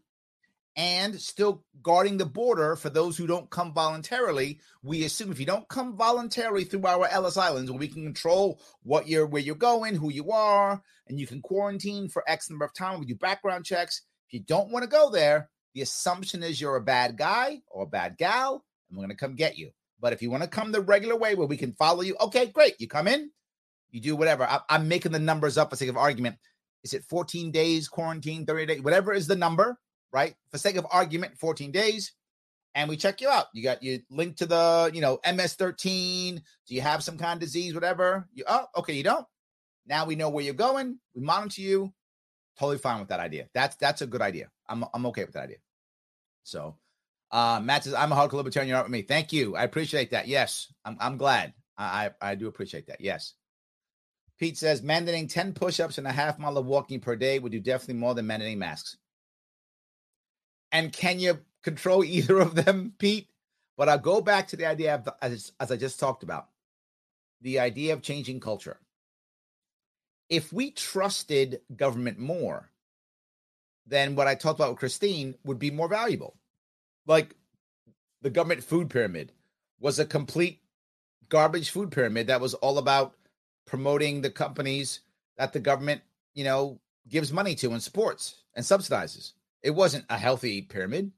and still guarding the border for those who don't come voluntarily. We assume if you don't come voluntarily through our Ellis Islands, we can control what you're where you're going, who you are, and you can quarantine for X number of time. We do background checks. If you don't want to go there, the assumption is you're a bad guy or a bad gal, and we're going to come get you. But if you want to come the regular way where we can follow you, okay, great. You come in, you do whatever. I, am making the numbers up for sake of argument. Is it 14 days quarantine, 30 days, whatever is the number, right? For sake of argument, 14 days, and we check you out. You got you linked to the, you know, MS13. Do you have some kind of disease, whatever? You oh, okay, you don't. Now we know where you're going. We monitor you. Totally fine with that idea. That's that's a good idea. I'm I'm okay with that idea. So uh Matt says, I'm a hardcore libertarian, you're out with me. Thank you. I appreciate that. Yes, I'm I'm glad. I I, I do appreciate that. Yes. Pete says mandating 10 push-ups and a half mile of walking per day would do definitely more than mandating masks. And can you control *laughs* either of them, Pete? But I'll go back to the idea of, as, as I just talked about, the idea of changing culture. If we trusted government more, then what I talked about with Christine would be more valuable. Like the government food pyramid was a complete garbage food pyramid that was all about promoting the companies that the government, you know, gives money to and supports and subsidizes. It wasn't a healthy pyramid.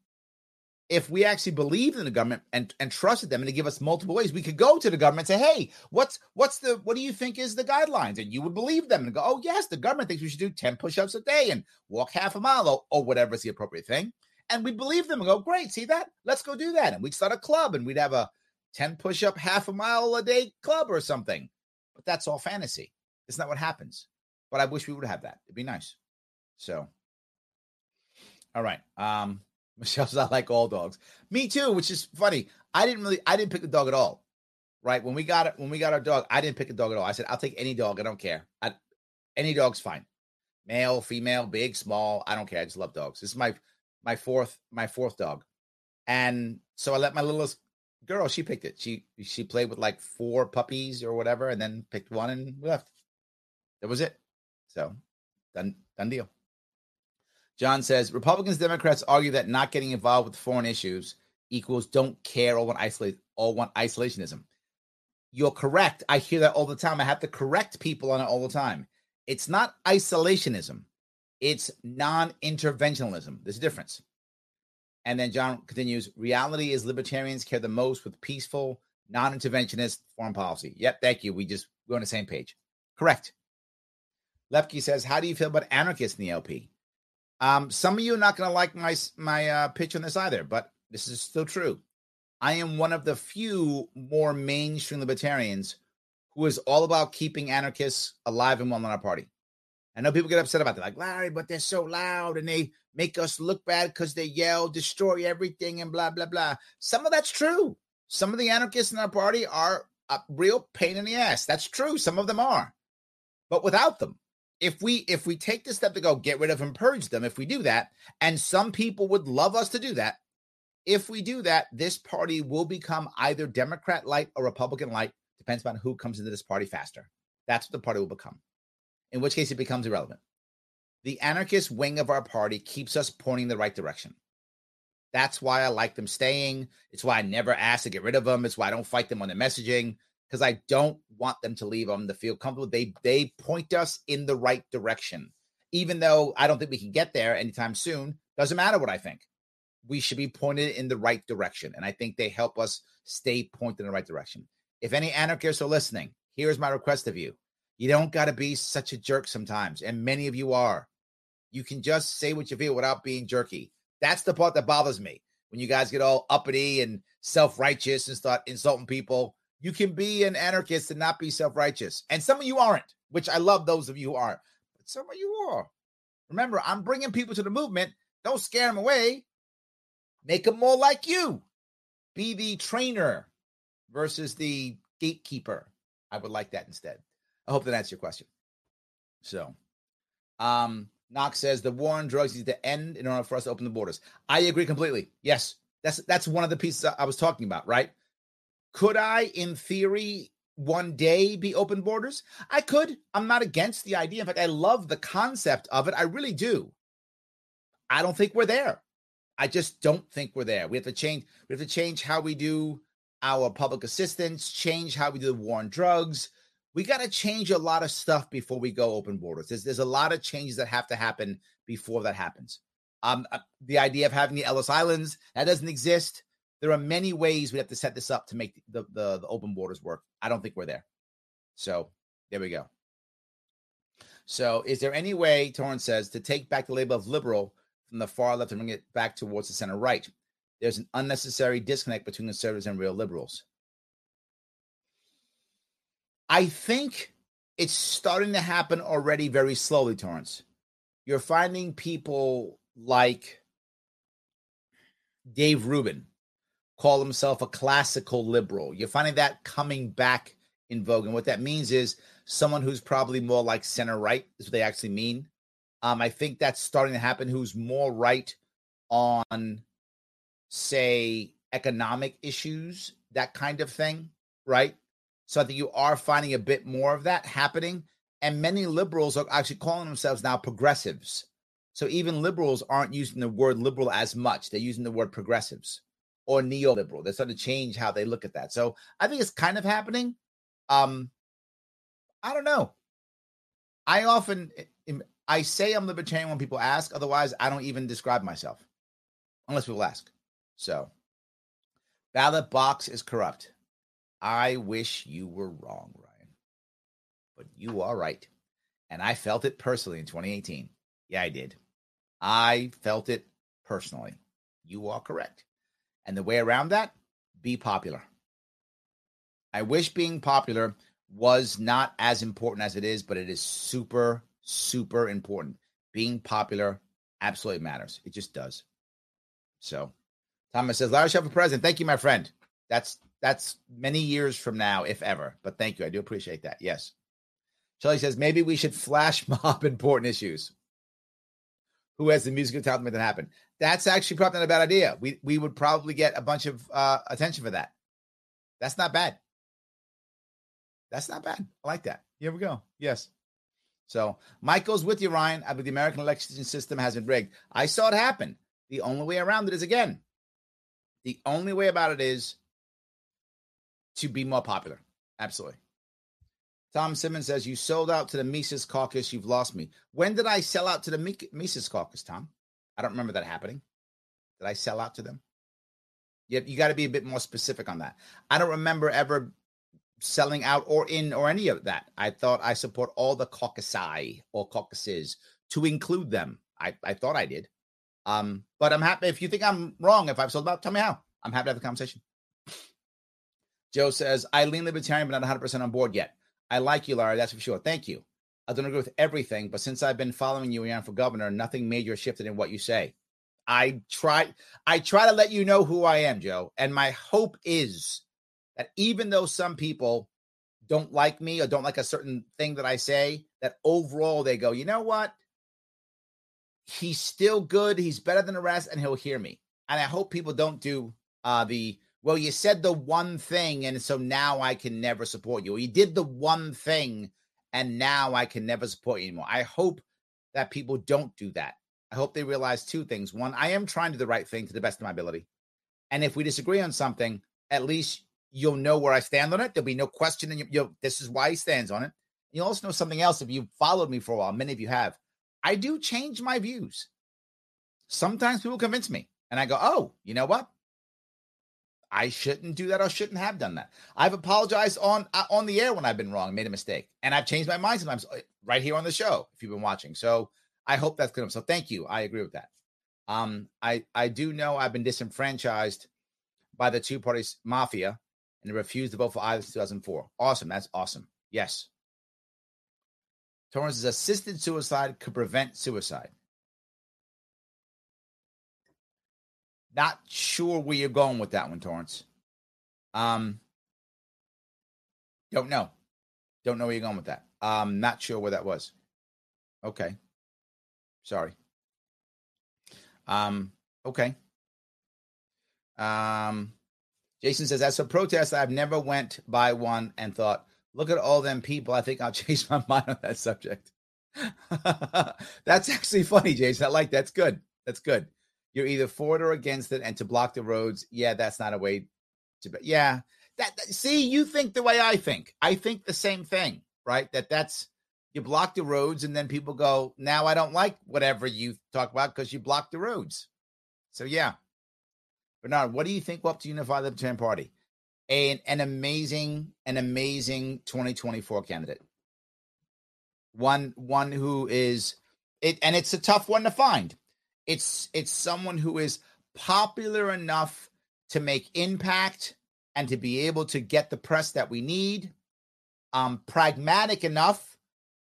If we actually believed in the government and, and trusted them and to give us multiple ways, we could go to the government and say, Hey, what's what's the what do you think is the guidelines? And you would believe them and go, Oh, yes, the government thinks we should do 10 push-ups a day and walk half a mile or, or whatever is the appropriate thing. And we'd believe them and go, Great, see that? Let's go do that. And we'd start a club and we'd have a 10 push-up half a mile a day club or something but that's all fantasy. It's not what happens. But I wish we would have that. It'd be nice. So, all right. Um, *laughs* Michelle's not like all dogs. Me too, which is funny. I didn't really, I didn't pick the dog at all. Right when we got it, when we got our dog, I didn't pick a dog at all. I said, I'll take any dog. I don't care. I, any dog's fine. Male, female, big, small. I don't care. I just love dogs. This is my my fourth my fourth dog, and so I let my littlest girl, she picked it. She she played with like four puppies or whatever, and then picked one and left. That was it. So done done deal. John says Republicans, Democrats argue that not getting involved with foreign issues equals don't care or want isolate or want isolationism. You're correct. I hear that all the time. I have to correct people on it all the time. It's not isolationism. It's non-interventionalism. There's a difference. And then John continues reality is libertarians care the most with peaceful, non interventionist foreign policy. Yep, thank you. We just, we're on the same page. Correct. Lepke says, How do you feel about anarchists in the LP? Um, some of you are not going to like my my uh, pitch on this either, but this is still true. I am one of the few more mainstream libertarians who is all about keeping anarchists alive and well in our party. I know people get upset about that, like Larry, but they're so loud and they make us look bad because they yell, destroy everything, and blah blah blah. Some of that's true. Some of the anarchists in our party are a real pain in the ass. That's true. Some of them are, but without them, if we if we take the step to go get rid of and purge them, if we do that, and some people would love us to do that, if we do that, this party will become either Democrat light or Republican light, depends on who comes into this party faster. That's what the party will become in which case it becomes irrelevant. The anarchist wing of our party keeps us pointing the right direction. That's why I like them staying. It's why I never ask to get rid of them. It's why I don't fight them on the messaging because I don't want them to leave them to feel comfortable. They they point us in the right direction. Even though I don't think we can get there anytime soon, doesn't matter what I think. We should be pointed in the right direction. And I think they help us stay pointed in the right direction. If any anarchists are listening, here's my request of you you don't got to be such a jerk sometimes, and many of you are. You can just say what you feel without being jerky. That's the part that bothers me. When you guys get all uppity and self righteous and start insulting people, you can be an anarchist and not be self righteous. And some of you aren't, which I love those of you who aren't, but some of you are. Remember, I'm bringing people to the movement. Don't scare them away. Make them more like you. Be the trainer. versus the gatekeeper. I would like that instead. I hope that answers your question. So, um, Knox says the war on drugs needs to end in order for us to open the borders. I agree completely. Yes, that's that's one of the pieces I was talking about. Right? Could I, in theory, one day be open borders? I could. I'm not against the idea. In fact, I love the concept of it. I really do. I don't think we're there. I just don't think we're there. We have to change. We have to change how we do our public assistance, change how we do the war on drugs. We got to change a lot of stuff before we go open borders. There's, there's a lot of changes that have to happen before that happens. Um, uh, the idea of having the Ellis Islands that doesn't exist. There are many ways we have to set this up to make the, the, the open borders work. I don't think we're there. So there we go. So, is there any way, Torrance says, to take back the label of liberal from the far left and bring it back towards the center right? There's an unnecessary disconnect between conservatives and real liberals. I think it's starting to happen already very slowly, Torrance. You're finding people like Dave Rubin call himself a classical liberal. You're finding that coming back in vogue. And what that means is someone who's probably more like center right, is what they actually mean. Um, I think that's starting to happen, who's more right on, say, economic issues, that kind of thing, right? So I think you are finding a bit more of that happening. And many liberals are actually calling themselves now progressives. So even liberals aren't using the word liberal as much. They're using the word progressives or neoliberal. They're starting to change how they look at that. So I think it's kind of happening. Um, I don't know. I often I say I'm libertarian when people ask. Otherwise, I don't even describe myself unless people ask. So, ballot box is corrupt. I wish you were wrong, Ryan, but you are right, and I felt it personally in 2018. Yeah, I did. I felt it personally. You are correct. And the way around that, be popular. I wish being popular was not as important as it is, but it is super, super important. Being popular absolutely matters. It just does. So Thomas says, Larry Shuffle president. Thank you, my friend. That's that's many years from now, if ever. But thank you. I do appreciate that. Yes. Shelly says, maybe we should flash *laughs* mob important issues. Who has the musical talent to make that happen? That's actually probably not a bad idea. We we would probably get a bunch of uh, attention for that. That's not bad. That's not bad. I like that. Here we go. Yes. So Michael's with you, Ryan. I believe the American election system has been rigged. I saw it happen. The only way around it is again. The only way about it is to be more popular. Absolutely. Tom Simmons says, You sold out to the Mises caucus. You've lost me. When did I sell out to the Mises caucus, Tom? I don't remember that happening. Did I sell out to them? You, you got to be a bit more specific on that. I don't remember ever selling out or in or any of that. I thought I support all the caucusi or caucuses to include them. I, I thought I did. Um, but I'm happy if you think I'm wrong, if I've sold out, tell me how. I'm happy to have the conversation. Joe says, I lean libertarian, but not 100% on board yet. I like you, Larry. That's for sure. Thank you. I don't agree with everything, but since I've been following you and for governor, nothing major shifted in what you say. I try I try to let you know who I am, Joe. And my hope is that even though some people don't like me or don't like a certain thing that I say, that overall they go, you know what? He's still good. He's better than the rest, and he'll hear me. And I hope people don't do uh, the well, you said the one thing, and so now I can never support you. Or you did the one thing, and now I can never support you anymore. I hope that people don't do that. I hope they realize two things. One, I am trying to do the right thing to the best of my ability. And if we disagree on something, at least you'll know where I stand on it. There'll be no question. And you, you this is why he stands on it. You'll also know something else if you've followed me for a while. Many of you have. I do change my views. Sometimes people convince me, and I go, "Oh, you know what? I shouldn't do that I shouldn't have done that. I've apologized on uh, on the air when I've been wrong, made a mistake, and I've changed my mind sometimes uh, right here on the show. If you've been watching, so I hope that's good. So thank you. I agree with that. Um, I I do know I've been disenfranchised by the two parties mafia and refused to vote for either 2004. Awesome. That's awesome. Yes. Torrance's assisted suicide could prevent suicide. Not sure where you're going with that one, Torrance. Um, Don't know. Don't know where you're going with that. Um, not sure where that was. Okay. Sorry. Um, okay. Um, Jason says, as a protest, I've never went by one and thought, look at all them people. I think I'll *laughs* change my mind on that subject. *laughs* that's actually funny, Jason. I like that's good. That's good. You're either for it or against it, and to block the roads, yeah, that's not a way to. Be, yeah, that, that see, you think the way I think. I think the same thing, right? That that's you block the roads, and then people go, now I don't like whatever you talk about because you block the roads. So yeah, Bernard, what do you think will up to unify the Libertarian Party? An, an amazing, an amazing 2024 candidate. One, one who is it, and it's a tough one to find. It's it's someone who is popular enough to make impact and to be able to get the press that we need. Um, pragmatic enough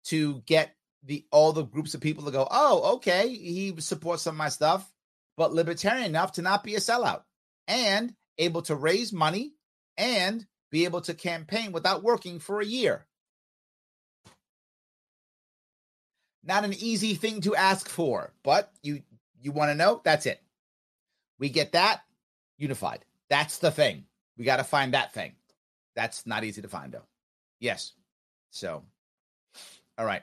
to get the all the groups of people to go, oh, okay, he supports some of my stuff, but libertarian enough to not be a sellout and able to raise money and be able to campaign without working for a year. Not an easy thing to ask for, but you you want to know? That's it. We get that unified. That's the thing. We got to find that thing. That's not easy to find though. Yes. So, all right.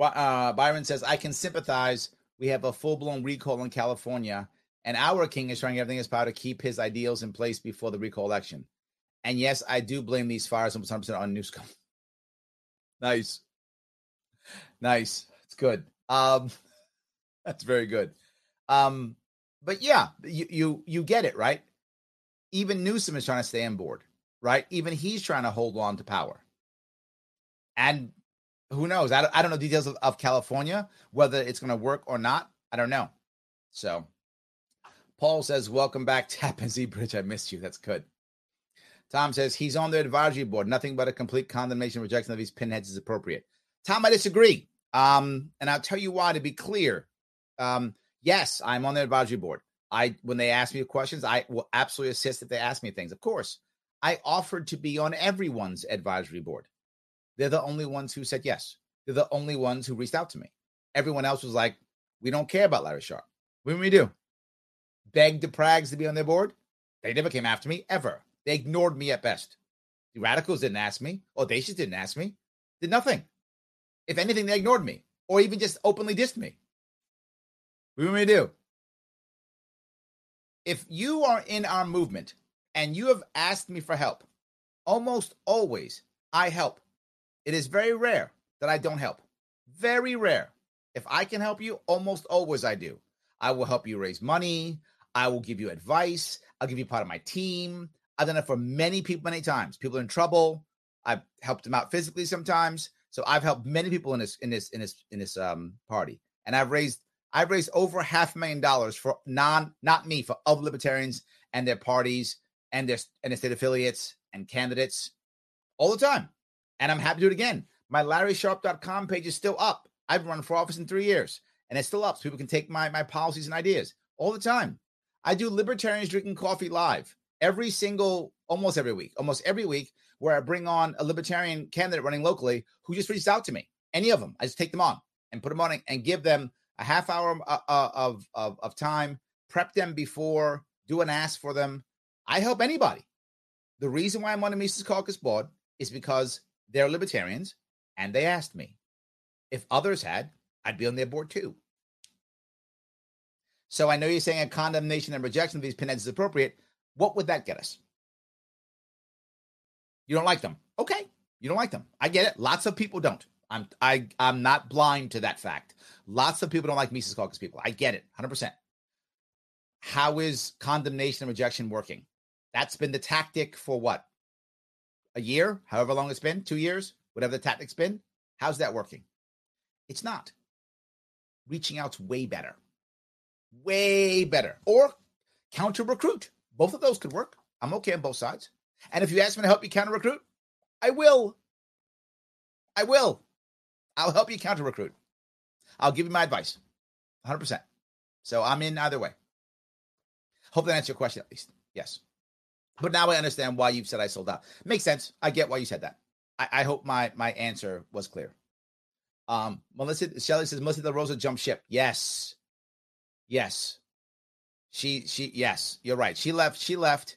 Uh, Byron says I can sympathize. We have a full blown recall in California and our king is trying everything in his power to keep his ideals in place before the recall election. And yes, I do blame these fires 100% on Newsom. *laughs* nice. Nice. It's good. Um, that's very good. Um, but yeah, you, you you get it, right? Even Newsom is trying to stay on board, right? Even he's trying to hold on to power. And who knows? I don't, I don't know details of, of California, whether it's going to work or not. I don't know. So Paul says, Welcome back, *laughs* Tappan Zee Bridge. I missed you. That's good. Tom says, He's on the advisory board. Nothing but a complete condemnation rejection of these pinheads is appropriate. Tom, I disagree. Um, and I'll tell you why to be clear. Um, yes, I'm on the advisory board. I when they ask me questions, I will absolutely assist if they ask me things. Of course, I offered to be on everyone's advisory board. They're the only ones who said yes. They're the only ones who reached out to me. Everyone else was like, "We don't care about Larry Sharpe." What do we do?" begged the Prags to be on their board. They never came after me ever. They ignored me at best. The radicals didn't ask me. Audacious didn't ask me. Did nothing. If anything, they ignored me or even just openly dissed me. What do you want me to do? If you are in our movement and you have asked me for help, almost always I help. It is very rare that I don't help. Very rare. If I can help you, almost always I do. I will help you raise money. I will give you advice. I'll give you part of my team. I've done it for many people many times. People in trouble. I've helped them out physically sometimes. So I've helped many people in this in this in this in this um party. And I've raised I've raised over half a million dollars for non not me for other libertarians and their parties and their and their state affiliates and candidates all the time. And I'm happy to do it again. My LarrySharpe.com page is still up. I've run for office in three years and it's still up. So people can take my my policies and ideas all the time. I do libertarians drinking coffee live every single, almost every week, almost every week, where I bring on a libertarian candidate running locally who just reached out to me. Any of them, I just take them on and put them on and give them a half hour uh, uh, of, of, of time, prep them before, do an ask for them. I help anybody. The reason why I'm on the Mises Caucus board is because they're libertarians and they asked me. If others had, I'd be on their board too. So I know you're saying a condemnation and rejection of these pinheads is appropriate. What would that get us? You don't like them. Okay. You don't like them. I get it. Lots of people don't. I'm I I'm not blind to that fact. Lots of people don't like Mises Caucus people. I get it. 100%. How is condemnation and rejection working? That's been the tactic for what? A year, however long it's been, 2 years, whatever the tactic's been. How's that working? It's not. Reaching out's way better way better. Or counter recruit. Both of those could work. I'm okay on both sides. And if you ask me to help you counter recruit, I will. I will. I'll help you counter recruit. I'll give you my advice 100%. So I'm in either way. Hope that answers your question at least. Yes. But now I understand why you've said I sold out. Makes sense. I get why you said that. I, I hope my my answer was clear. Um, Melissa Shelley says Melissa DeRosa jumped ship. Yes, yes. She she yes, you're right. She left. She left.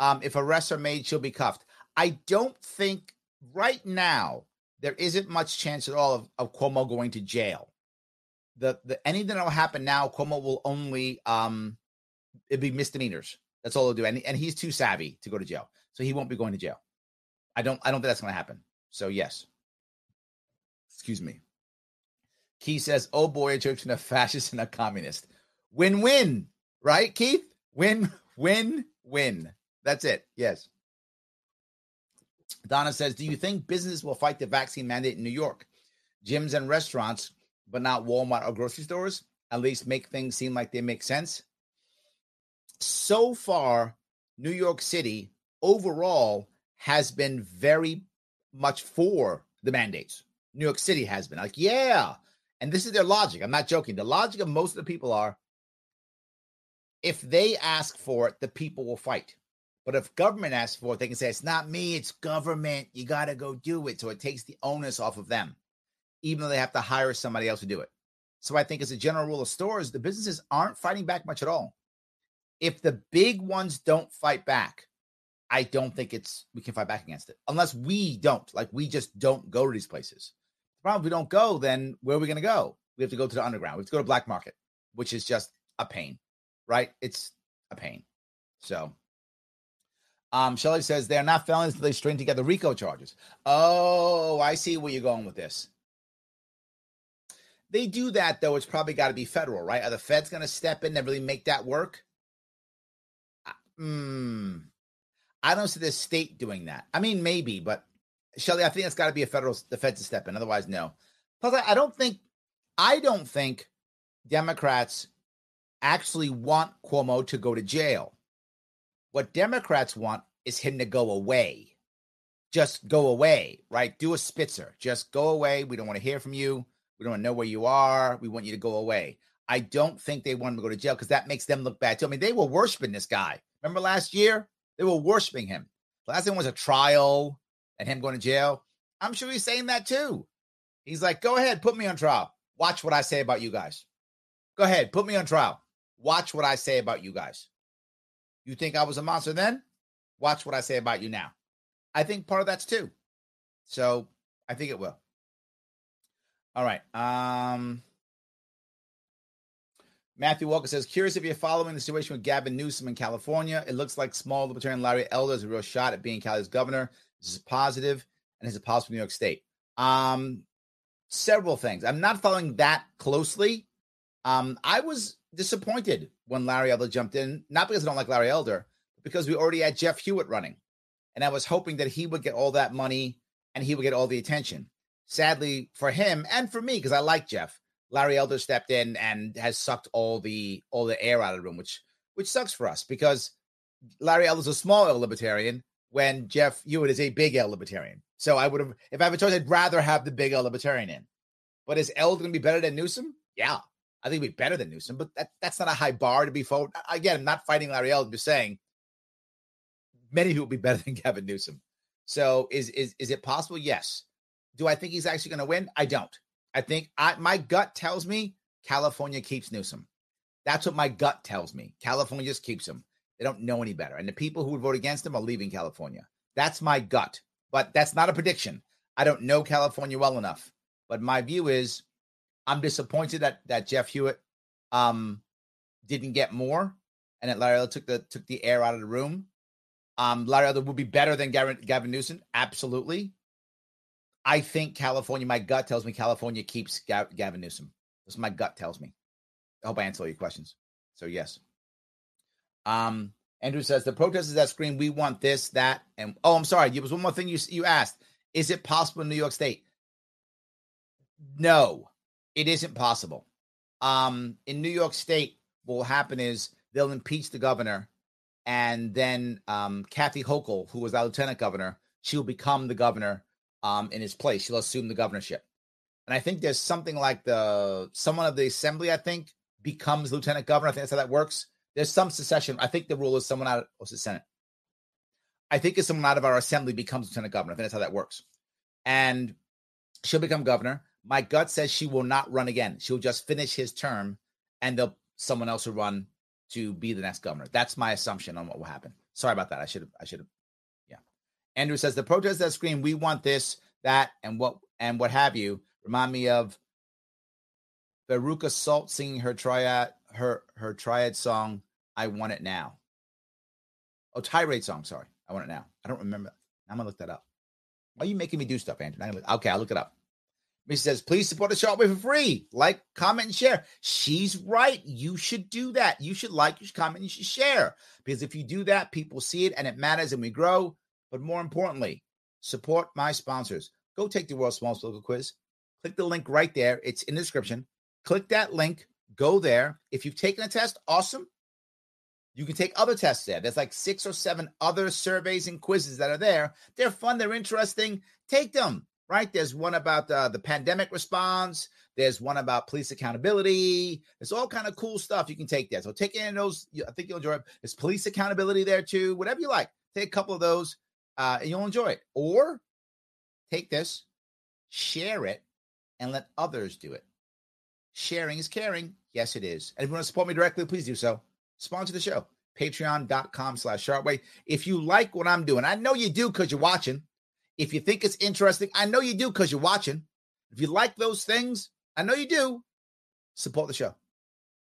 Um, if arrests are made, she'll be cuffed. I don't think right now there isn't much chance at all of, of Cuomo going to jail. The the anything that will happen now, Cuomo will only um it'd be misdemeanors. That's all he'll do. And, and he's too savvy to go to jail. So he won't be going to jail. I don't I don't think that's gonna happen. So yes. Excuse me. Keith says, Oh boy, a church and a fascist and a communist. Win-win, right, Keith? Win, *laughs* win, win. That's it. Yes. Donna says, Do you think business will fight the vaccine mandate in New York? Gyms and restaurants, but not Walmart or grocery stores, at least make things seem like they make sense. So far, New York City overall has been very much for the mandates. New York City has been like, yeah. And this is their logic. I'm not joking. The logic of most of the people are if they ask for it, the people will fight. But if government asks for it, they can say, it's not me, it's government. You got to go do it. So it takes the onus off of them, even though they have to hire somebody else to do it. So I think, as a general rule of stores, the businesses aren't fighting back much at all. If the big ones don't fight back, I don't think it's we can fight back against it unless we don't. Like we just don't go to these places. The problem if we don't go, then where are we going to go? We have to go to the underground. We have to go to black market, which is just a pain, right? It's a pain. So um, Shelley says they're not felons they string together RICO charges. Oh, I see where you're going with this. They do that though. It's probably got to be federal, right? Are the feds going to step in and really make that work? Hmm. I don't see the state doing that. I mean, maybe, but Shelley, I think it's got to be a federal, the feds to step in. Otherwise, no. Plus, I don't think, I don't think Democrats actually want Cuomo to go to jail. What Democrats want is him to go away. Just go away, right? Do a Spitzer. Just go away. We don't want to hear from you. We don't want to know where you are. We want you to go away. I don't think they want him to go to jail because that makes them look bad too. I mean, they were worshiping this guy. Remember last year? They were worshiping him. Last thing was a trial and him going to jail. I'm sure he's saying that too. He's like, go ahead, put me on trial. Watch what I say about you guys. Go ahead, put me on trial. Watch what I say about you guys. You think I was a monster then? Watch what I say about you now. I think part of that's too. So I think it will. All right. Um Matthew Walker says, curious if you're following the situation with Gavin Newsom in California. It looks like small libertarian Larry Elder has a real shot at being Cali's governor. This is positive, and is it possible New York State? Um, several things. I'm not following that closely. Um, I was disappointed when Larry Elder jumped in, not because I don't like Larry Elder, because we already had Jeff Hewitt running. And I was hoping that he would get all that money and he would get all the attention. Sadly for him and for me, because I like Jeff, Larry Elder stepped in and has sucked all the all the air out of the room, which which sucks for us because Larry Elder's a small L libertarian when Jeff Hewitt is a big L libertarian. So I would have, if I have a choice, I'd rather have the big L libertarian in. But is Elder going to be better than Newsom? Yeah, I think it'd be better than Newsom, but that, that's not a high bar to be forward. Again, I'm not fighting Larry Elder, just saying many people would be *laughs* better than Gavin Newsom. So is is is it possible? Yes. Do I think he's actually going to win? I don't. I think I my gut tells me California keeps Newsom. That's what my gut tells me. California just keeps him. They don't know any better. And the people who would vote against him are leaving California. That's my gut. But that's not a prediction. I don't know California well enough. But my view is I'm disappointed that that Jeff Hewitt um didn't get more, and that Larry took the took the air out of the room. Um, Larry would be better than Gavin, Gavin Newsom, absolutely. I think California. My gut tells me California keeps Gavin Newsom. That's my gut tells me. I hope I answer all your questions. So yes. Um, Andrew says the protesters that scream, "We want this, that," and oh, I'm sorry. There was one more thing you you asked. Is it possible in New York State? No, it isn't possible. Um, in New York State, what will happen is they'll impeach the governor, and then um, Kathy Hochul, who was our lieutenant governor, she will become the governor um, in his place. She'll assume the governorship. And I think there's something like the someone of the assembly, I think, becomes lieutenant governor. I think that's how that works. There's some secession. I think the rule is someone out of the Senate. I think if someone out of our assembly becomes lieutenant governor, I think that's how that works. And she'll become governor. My gut says she will not run again. She'll just finish his term and they'll someone else will run to be the next governor. That's my assumption on what will happen. Sorry about that. I should have I should have yeah. Andrew says the protests that scream, we want this, that, and what and what have you remind me of Veruca Salt singing her triad her her triad song, I Want It Now. Oh, tirade song, sorry. I want it now. I don't remember. I'm gonna look that up. Why are you making me do stuff, Andrew? Okay, I'll look it up. He says, please support the show for free. Like, comment, and share. She's right. You should do that. You should like, you should comment, you should share. Because if you do that, people see it and it matters and we grow. But more importantly, support my sponsors. Go take the World's Smallest Political Quiz. Click the link right there. It's in the description. Click that link. Go there. If you've taken a test, awesome. You can take other tests there. There's like six or seven other surveys and quizzes that are there. They're fun. They're interesting. Take them right? There's one about uh, the pandemic response. There's one about police accountability. There's all kind of cool stuff you can take there. So take in those. I think you'll enjoy it. There's police accountability there too. Whatever you like, take a couple of those, uh, and you'll enjoy it. Or take this, share it, and let others do it. Sharing is caring. Yes, it is. And if you want to support me directly, please do so. Sponsor the show. Patreon.com slash Sharpe Way. If you like what I'm doing, I know you do because you're watching. If you think it's interesting, I know you do because you're watching. If you like those things, I know you do. Support the show.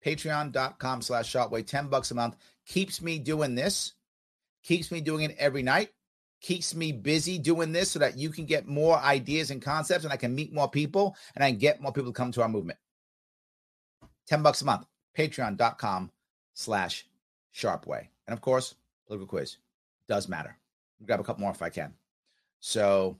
Patreon.com slash Sharpe Way, 10 bucks a month. Keeps me doing this, keeps me doing it every night, keeps me busy doing this so that you can get more ideas and concepts and I can meet more people and I can get more people to come to our movement. 10 bucks a month. Patreon.com slash Sharpe Way. And of course, political quiz does matter. I'll grab a couple more if I can. So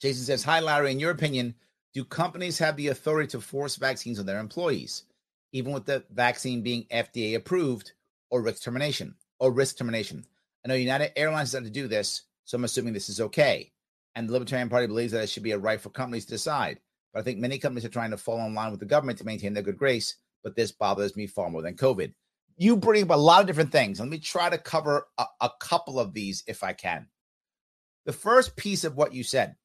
Jason says, Hi, Larry. In your opinion, do companies have the authority to force vaccines on their employees, even with the vaccine being FDA approved or risk termination or risk termination? I know United Airlines had to do this, so I'm assuming this is okay. And the Libertarian Party believes that it should be a right for companies to decide. But I think many companies are trying to fall in line with the government to maintain their good grace. But this bothers me far more than COVID. You bring up a lot of different things. Let me try to cover a, a couple of these if I can the first piece of what you said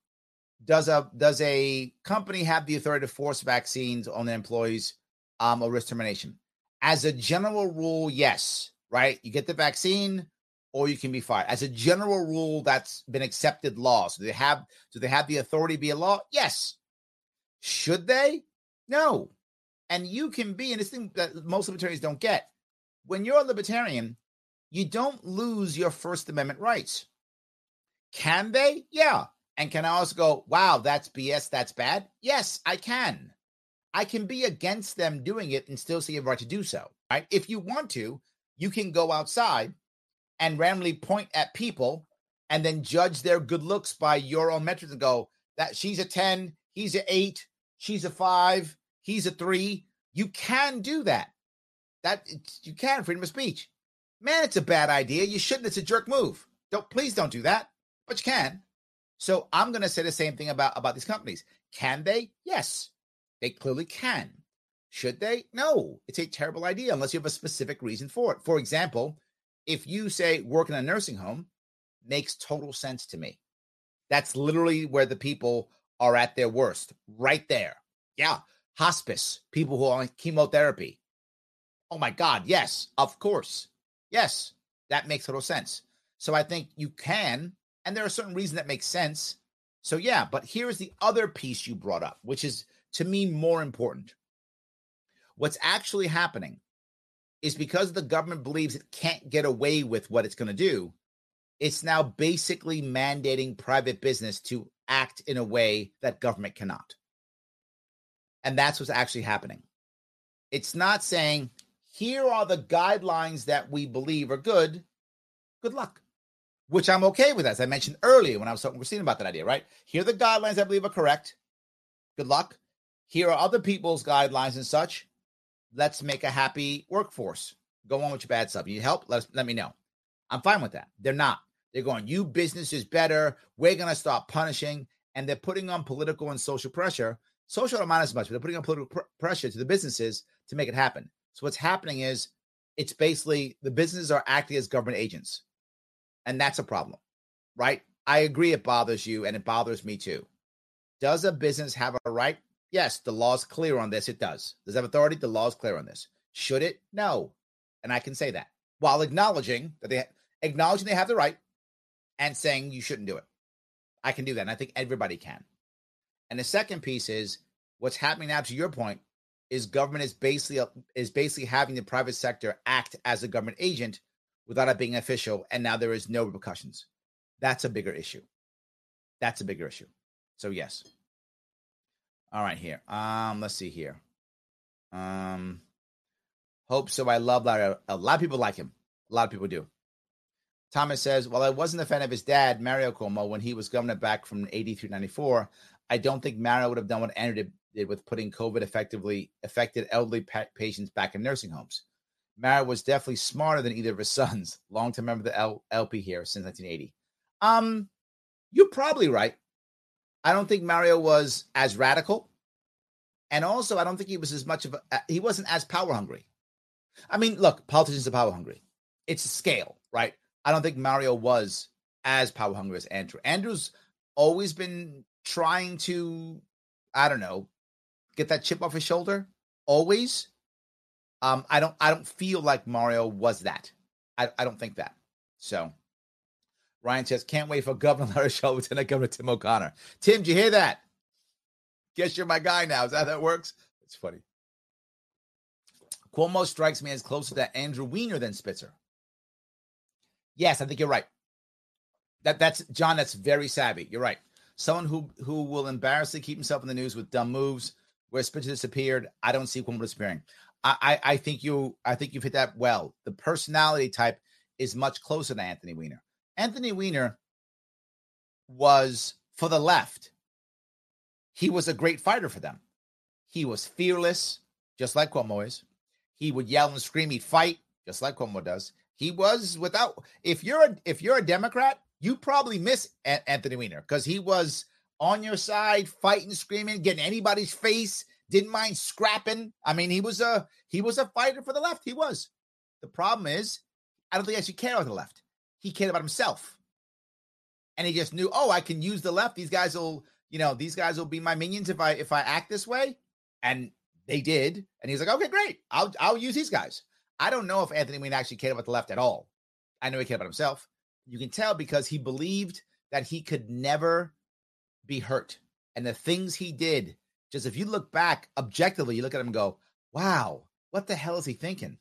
does a does a company have the authority to force vaccines on their employees um, or risk termination? As a general rule, yes. Right, you get the vaccine, or you can be fired. As a general rule, that's been accepted law. So they have do they have the authority to be a law? Yes. Should they? No. And you can be, and this thing that most libertarians don't get. When you're a libertarian, you don't lose your First Amendment rights. Can they? Yeah. And can I also go, wow, that's BS, that's bad? Yes, I can. I can be against them doing it and still see a right to do so. Right? If you want to, you can go outside and randomly point at people and then judge their good looks by your own metrics and go, that she's a 10, he's a 8, she's a 5, he's a 3. You can do that. That you can freedom of speech. Man, it's a bad idea. You shouldn't. It's a jerk move. Don't please don't do that but you can. So I'm going to say the same thing about about these companies. Can they? Yes, they clearly can. Should they? No, it's a terrible idea unless you have a specific reason for it. For example, if you say work in a nursing home, makes total sense to me. That's literally where the people are at their worst, right there. Yeah, hospice, people who are on chemotherapy. Oh my God, yes, of course. Yes, that makes total sense. So I think you can and there are certain reasons that make sense. So yeah, but here's the other piece you brought up, which is to me more important. What's actually happening is because the government believes it can't get away with what it's going to do, it's now basically mandating private business to act in a way that government cannot. And that's what's actually happening. It's not saying, here are the guidelines that we believe are good. Good luck which I'm okay with, as I mentioned earlier when I was talking with Christine about that idea, right? Here are the guidelines I believe are correct. Good luck. Here are other people's guidelines and such. Let's make a happy workforce. Go on with your bad stuff. You need help? Let let me know. I'm fine with that. They're not. They're going, you business is better. We're going to stop punishing. And they're putting on political and social pressure. Social don't as much, but they're putting on political pr- pressure to the businesses to make it happen. So what's happening is it's basically the businesses are acting as government agents and that's a problem. right? I agree it bothers you and it bothers me too. Does a business have a right? Yes, the law's clear on this. It does. Does it have authority? The law's clear on this. Should it? No. And I can say that while acknowledging that they acknowledging they have the right and saying you shouldn't do it. I can do that. And I think everybody can. And the second piece is what's happening now to your point is government is basically is basically having the private sector act as a government agent without it being official and now there is no repercussions. That's a bigger issue. That's a bigger issue. So yes. All right here. Um let's see here. Um hope so I love Larry. A lot of people like him. A lot of people do. Thomas says, Well, I wasn't a fan of his dad, Mario Cuomo, when he was governor back from 83 94, I don't think Mario would have done what Andrew did, did with putting COVID effectively affected elderly pa- patients back in nursing homes. Mario was definitely smarter than either of his sons. *laughs* Long time member of the L- LP here since 1980. Um, you're probably right. I don't think Mario was as radical, and also I don't think he was as much of a. He wasn't as power hungry. I mean, look, politicians are power hungry. It's a scale, right? I don't think Mario was as power hungry as Andrew. Andrew's always been trying to, I don't know, get that chip off his shoulder. Always. Um, I don't I don't feel like Mario was that. I, I don't think that. So Ryan says, can't wait for Governor *laughs* Larry Sharpe, Lieutenant Governor Tim O'Connor. Tim, do you hear that? Guess you're my guy now. Is that how that works? It's funny. Cuomo strikes me as closer to Andrew Weiner than Spitzer. Yes, I think you're right. That that's John. That's very savvy. You're right. Someone who who will embarrassingly keep himself in the news with dumb moves. Where Spitzer disappeared, I don't see Cuomo disappearing. I, I think you I think you've hit that well. The personality type is much closer to Anthony Weiner. Anthony Weiner was for the left. He was a great fighter for them. He was fearless, just like Cuomo is. He would yell and scream. He'd fight, just like Cuomo does. He was without. If you're a if you're a Democrat, you probably miss a- Anthony Weiner because he was on your side, fighting, screaming, getting anybody's face. Didn't mind scrapping. I mean, he was a he was a fighter for the left. He was. The problem is, I don't think I should care about the left. He cared about himself, and he just knew, oh, I can use the left. These guys will, you know, these guys will be my minions if I if I act this way. And they did, and he's like, okay, great. I'll I'll use these guys. I don't know if Anthony Weiner actually cared about the left at all. I know he cared about himself. You can tell because he believed that he could never be hurt. And the things he did, just if you look back objectively, you look at him and go, wow, what the hell is he thinking?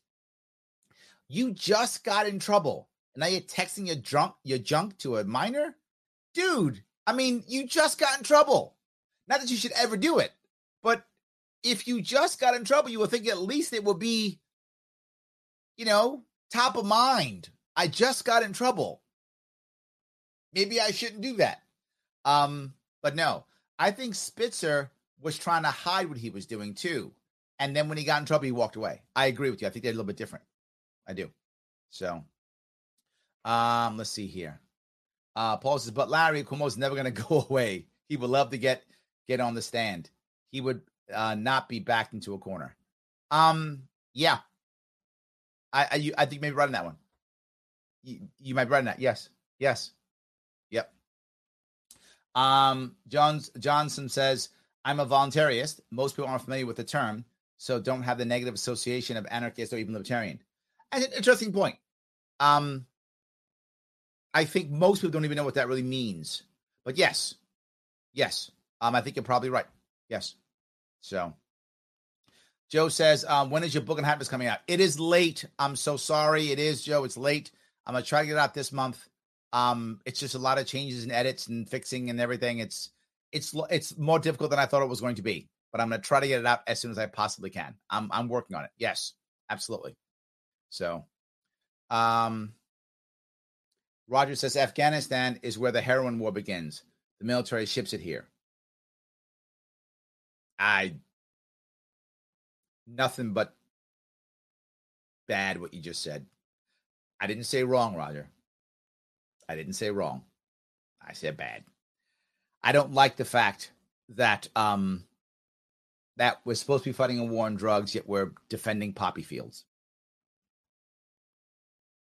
You just got in trouble. And now you're texting your drunk your junk to a minor? Dude, I mean, you just got in trouble. Not that you should ever do it, but if you just got in trouble, you would think at least it would be you know, top of mind. I just got in trouble. Maybe I shouldn't do that. Um, but no, I think Spitzer was trying to hide what he was doing too. And then when he got in trouble, he walked away. I agree with you. I think they're a little bit different. I do. So, um, let's see here. Uh, Paul says, but Larry Cuomo's never going *laughs* to go away. He would love to get get on the stand. He would uh, not be backed into a corner. Um, yeah, I I, you, I think maybe running that one. You, you might run that. Yes. Yes. Yep. Um, Jones Johnson says, I'm a voluntarist. Most people aren't familiar with the term, so don't have the negative association of anarchist or even libertarian. And an interesting point. Um, I think most people don't even know what that really means. But yes, yes, um, I think you're probably right. Yes. So Joe says, um, when is your book on happiness coming out? It is late. I'm so sorry. It is, Joe. It's late. I'm gonna try to get it out this month. Um, it's just a lot of changes and edits and fixing and everything. It's it's it's more difficult than I thought it was going to be, but I'm gonna try to get it out as soon as I possibly can. I'm I'm working on it. Yes, absolutely. So, um, Roger says Afghanistan is where the heroin war begins. The military ships it here. I nothing but bad what you just said. I didn't say wrong, Roger. I didn't say wrong. I said bad. I don't like the fact that um that we're supposed to be fighting a war on drugs, yet we're defending poppy fields.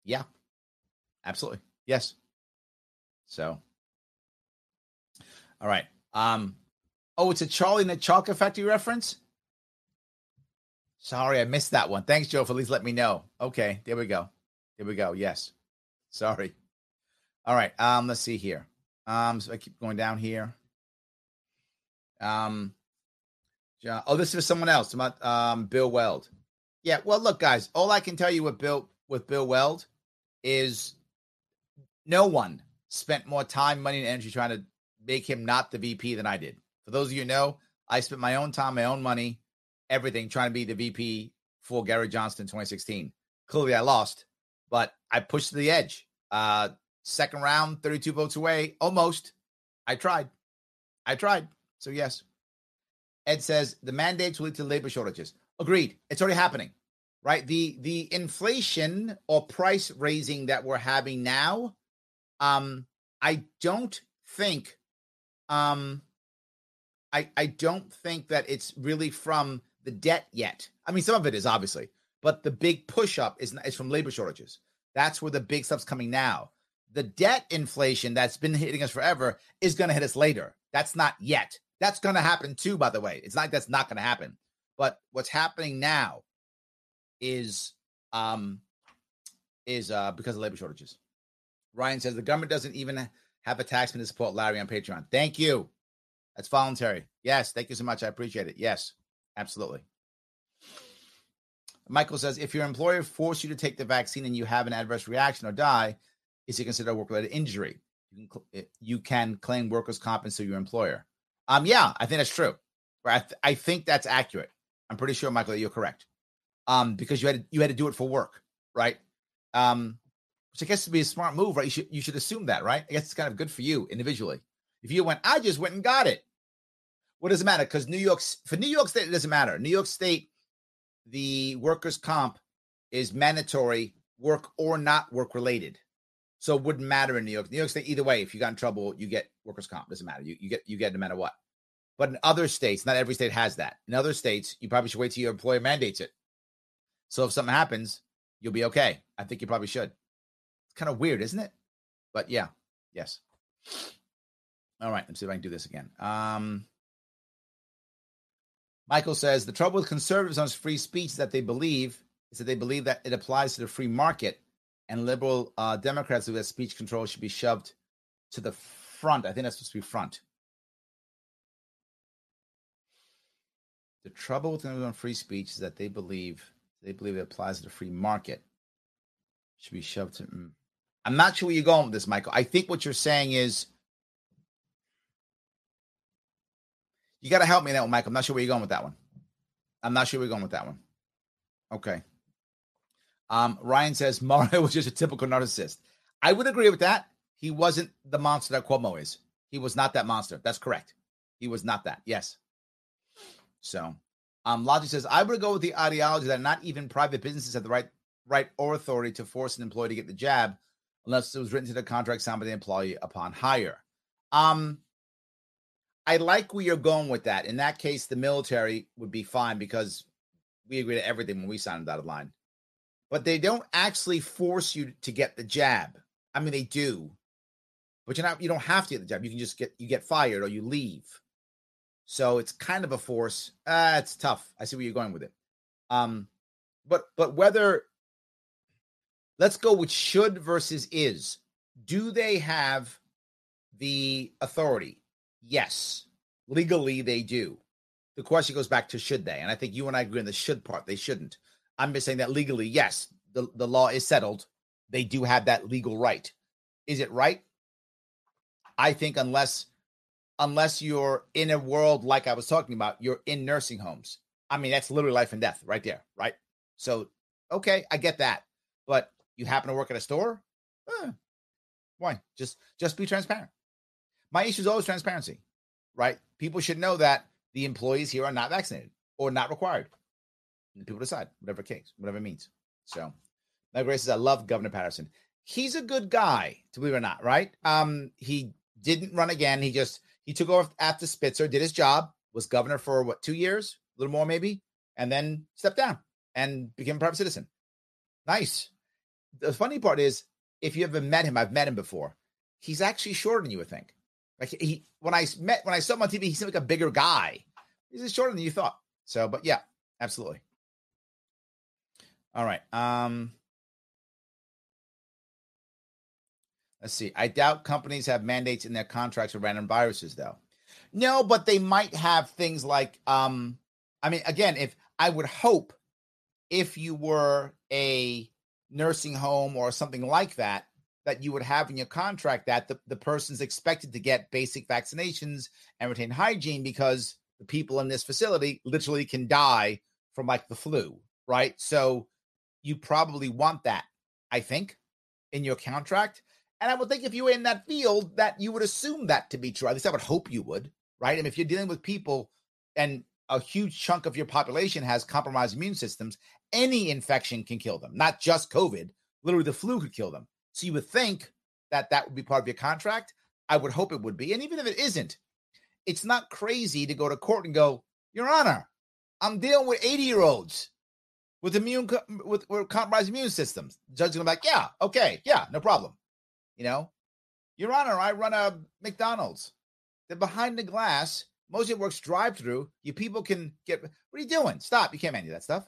Yeah, absolutely. Yes. So, all right. Um, oh, it's a Charlie and the Factory reference. Sorry, I missed that one. Thanks, Joe, for at least let me know. Okay, there we go. There we go. Yes. Sorry. All right. Um, let's see here. Um, so I keep going down here. Um, oh, this is someone else about um Bill Weld. Yeah, well, look, guys, all I can tell you with Bill with Bill Weld is no one spent more time, money, and energy trying to make him not the VP than I did. For those of you know, I spent my own time, my own money, everything trying to be the VP for Gary Johnson 2016. Clearly, I lost, but I pushed to the edge. Uh, second round, 32 votes away, almost. I tried. I tried. So, yes. Ed says the mandates will lead to labor shortages. Agreed. It's already happening, right? The the inflation or price raising that we're having now, um, I don't think, um, I I don't think that it's really from the debt yet. I mean, some of it is obviously, but the big push up is is from labor shortages. That's where the big stuff's coming now. The debt inflation that's been hitting us forever is going to hit us later. That's not yet. That's going to happen too, by the way. It's not that's not going to happen. But what's happening now is um is uh because of labor shortages. Ryan says the government doesn't even have a taxman to support Larry on Patreon. Thank you. That's voluntary. Yes, thank you so much. I appreciate it. Yes, absolutely. Michael says if your employer forced you to take the vaccine and you have an adverse reaction or die, is it considered a work-related injury? You can, eh, you can claim workers' comp and sue your employer. Um, yeah, I think that's true. I, th- I think that's accurate. I'm pretty sure, Michael, that you're correct. Um, because you had to, you had to do it for work, right? Um, which I guess would be a smart move, right? You should you should assume that, right? I guess it's kind of good for you individually. If you went, I just went and got it. What does it matter? Because New York's for New York State, it doesn't matter. New York State, the workers' comp is mandatory, work or not work related. So it wouldn't matter in New York. New York State, either way, if you got in trouble, you get workers' comp. Doesn't matter. You, you get you get no matter what. But in other states, not every state has that. In other states, you probably should wait till your employer mandates it. So if something happens, you'll be okay. I think you probably should. It's kind of weird, isn't it? But yeah, yes. All right, let's see if I can do this again. Um, Michael says the trouble with conservatives on free speech is that they believe is that they believe that it applies to the free market and liberal uh, Democrats who have speech control should be shoved to the front. I think that's supposed to be front. The trouble with them on free speech is that they believe they believe it applies to the free market. Should be shoved to. Mm. I'm not sure where you're going with this, Michael. I think what you're saying is you got to help me that one, Michael. I'm not sure where you're going with that one. I'm not sure where you're going with that one. Okay. Um, Ryan says *laughs* Mario was just a typical narcissist. I would agree with that. He wasn't the monster that Cuomo is. He was not that monster. That's correct. He was not that. Yes. So, um, Logic says I would go with the ideology that not even private businesses have the right right or authority to force an employee to get the jab unless it was written to the contract signed by the employee upon hire. Um, I like where you're going with that. In that case, the military would be fine because we agree to everything when we sign a dotted line but they don't actually force you to get the jab. I mean, they do, but you're not. You don't have to get the jab. You can just get you get fired or you leave. So it's kind of a force. Uh, it's tough. I see where you're going with it. Um, but but whether let's go with should versus is. Do they have the authority? Yes, legally they do. The question goes back to should they? And I think you and I agree on the should part. They shouldn't. I'm just saying that legally, yes, the, the law is settled. They do have that legal right. Is it right? I think unless unless you're in a world like I was talking about, you're in nursing homes. I mean, that's literally life and death right there, right? So, okay, I get that. But you happen to work at a store? Eh, why? Just just be transparent. My issue is always transparency, right? People should know that the employees here are not vaccinated or not required people decide, whatever case, whatever it means. So, my grace says, I love Governor Paterson. He's a good guy, to believe it or not, right? Um, he didn't run again. He just he took over after Spitzer, did his job, was governor for what two years, a little more maybe, and then stepped down and became a private citizen. Nice. The funny part is, if you ever met him, I've met him before. he's actually shorter than you would think. Like he, when I met, when I saw him on TV, he seemed like a bigger guy. He's shorter than you thought. So, but yeah, absolutely. All right. Um, let's see. I doubt companies have mandates in their contracts for random viruses, though. No, but they might have things like, um, I mean, again, if I would hope if you were a nursing home or something like that, that you would have in your contract that the, the person's expected to get basic vaccinations and retain hygiene because the people in this facility literally can die from like the flu, right? So you probably want that, I think, in your contract. And I would think if you were in that field, that you would assume that to be true. At least I would hope you would, right? And if you're dealing with people and a huge chunk of your population has compromised immune systems, any infection can kill them, not just COVID. Literally, the flu could kill them. So you would think that that would be part of your contract. I would hope it would be. And even if it isn't, it's not crazy to go to court and go, Your Honor, I'm dealing with 80 year olds with immune with, with compromised immune systems. Judge be like, Yeah, okay, yeah, no problem. You know, Your Honor, I run a McDonald's. They're behind the glass. Most of it works drive through. You people can get. What are you doing? Stop! You can't manage that stuff.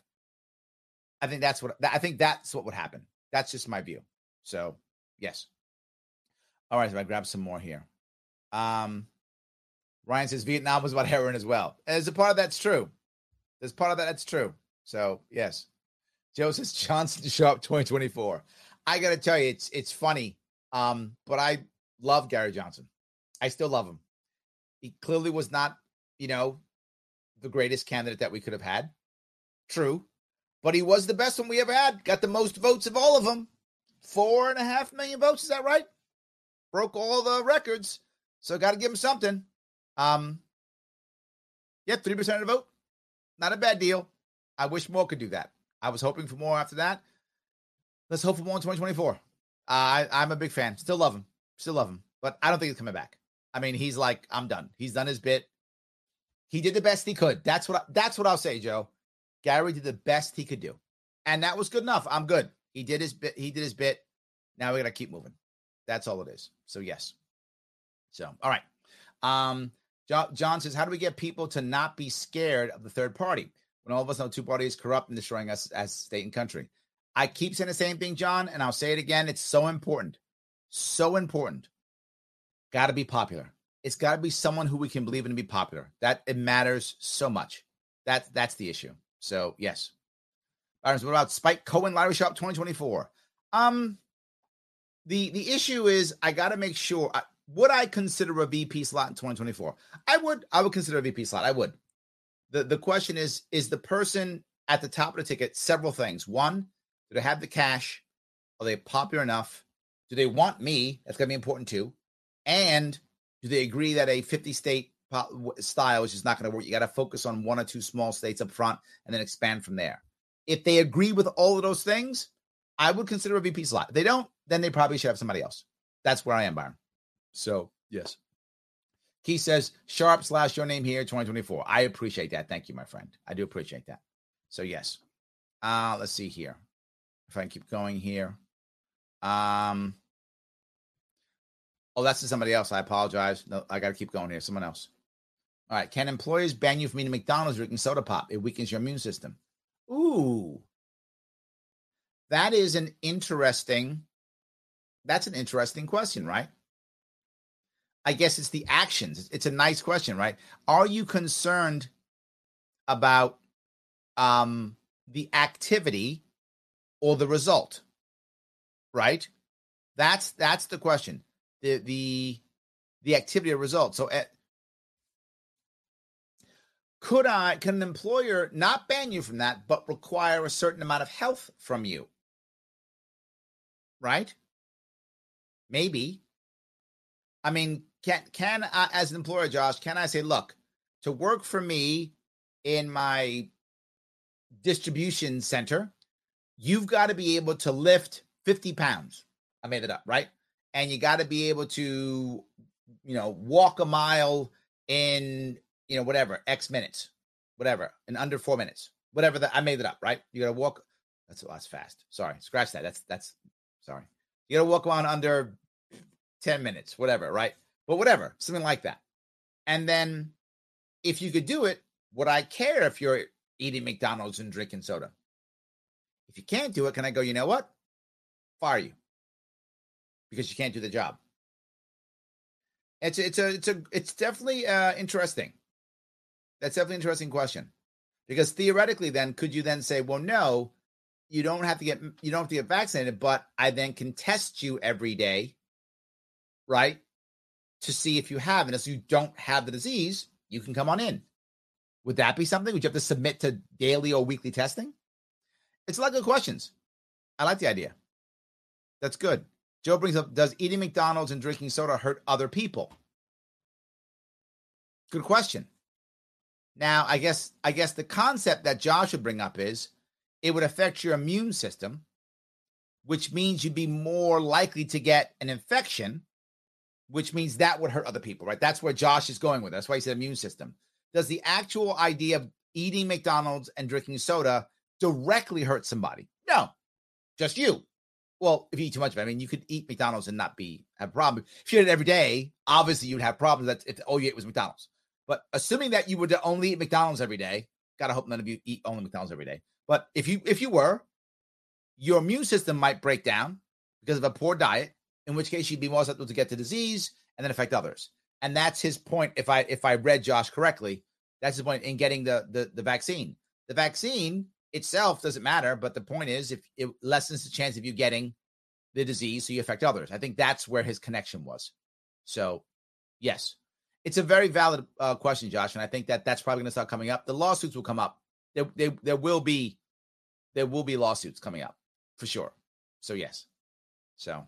I think that's what I think that's what would happen. That's just my view. So yes. All right, so I grab some more here. Um, Ryan says Vietnam was about heroin as well. As a part of that's true. There's part of that that's true. So yes. Joe says *laughs* Johnson to show up 2024. I gotta tell you, it's it's funny. Um, but I love Gary Johnson. I still love him. He clearly was not, you know, the greatest candidate that we could have had. True. But he was the best one we ever had. Got the most votes of all of them four and a half million votes. Is that right? Broke all the records. So got to give him something. Um, yeah, 3% of the vote. Not a bad deal. I wish more could do that. I was hoping for more after that. Let's hope for more in 2024. Uh, I, I'm a big fan. Still love him. Still love him. But I don't think he's coming back. I mean, he's like, I'm done. He's done his bit. He did the best he could. That's what I, that's what I'll say, Joe. Gary did the best he could do. And that was good enough. I'm good. He did his bit. He did his bit. Now we got to keep moving. That's all it is. So yes. So all right. Um, John, John says, how do we get people to not be scared of the third party when all of us know two parties corrupt and destroying us as state and country? I keep saying the same thing, John, and I'll say it again. It's so important. So important. Got to be popular. It's got to be someone who we can believe in to be popular. That it matters so much. That that's the issue. So yes, what about Spike Cohen Larry Sharpe 2024? Um, the the issue is I got to make sure. I, would I consider a VP slot in 2024? I would. I would consider a VP slot. I would. The The question is: Is the person at the top of the ticket several things? One, do they have the cash? Are they popular enough? Do they want me? That's going to be important too. And do they agree that a 50 state style is just not going to work? You got to focus on one or two small states up front and then expand from there. If they agree with all of those things, I would consider a VP slot. If they don't, then they probably should have somebody else. That's where I am, Byron. So, yes. Key says, Sharpe slash your name here 2024. I appreciate that. Thank you, my friend. I do appreciate that. So, yes. Uh, let's see here. If I can keep going here. Um, oh, that's to somebody else. I apologize. No, I got to keep going here. Someone else. All right. Can employers ban you from eating McDonald's drinking soda pop? It weakens your immune system. Ooh. That is an interesting that's an interesting question, right? I guess it's the actions. It's a nice question, right? Are you concerned about um the activity or the result? Right? That's that's the question. The the the activity or result. So at, eh, could I can an employer not ban you from that, but require a certain amount of health from you? Right? Maybe. I mean, can can I, as an employer, Josh, can I say, look, to work for me in my distribution center, you've got to be able to lift 50 pounds. I made it up, right? And you got to be able to, you know, walk a mile in you know, whatever, X minutes, whatever, in under four minutes, whatever that I made it up, right? You gotta walk. That's oh, that's fast. Sorry, scratch that. That's that's sorry. You gotta walk on under 10 minutes, whatever, right? But whatever, something like that. And then if you could do it, would I care if you're eating McDonald's and drinking soda? If you can't do it, can I go, you know what? Fire you because you can't do the job. It's it's a it's a it's definitely uh, interesting. That's definitely an interesting question because theoretically, then could you then say, well, no, you don't have to get you don't have to get vaccinated, but I then can test you every day, right, to see if you have, and if you don't have the disease, you can come on in. Would that be something? Would you have to submit to daily or weekly testing? It's a lot of good questions. I like the idea. That's good. Joe brings up Does eating McDonald's and drinking soda hurt other people? Good question. Now, I guess I guess the concept that Josh would bring up is it would affect your immune system, which means you'd be more likely to get an infection, which means that would hurt other people, right? That's where Josh is going with. That's why he said immune system. Does the actual idea of eating McDonald's and drinking soda directly hurt somebody? No, just you. Well, if you eat too much of it, I mean, you could eat McDonald's and not be have a problem. If you ate it every day, obviously you'd have problems. That's if all you ate was McDonald's. But assuming that you would only eat McDonald's every day, gotta hope none of you eat only McDonald's every day. But if you if you were, your immune system might break down because of a poor diet, in which case you'd be more susceptible to get the disease and then affect others. And that's his point. If I if I read Josh correctly, that's his point in getting the the, the vaccine. The vaccine itself doesn't matter, but the point is if it lessens the chance of you getting the disease so you affect others. I think that's where his connection was. So, yes, it's a very valid uh, question, Josh, and I think that that's probably going to start coming up. The lawsuits will come up. There, there, there will be, there will be lawsuits coming up for sure. So yes, so.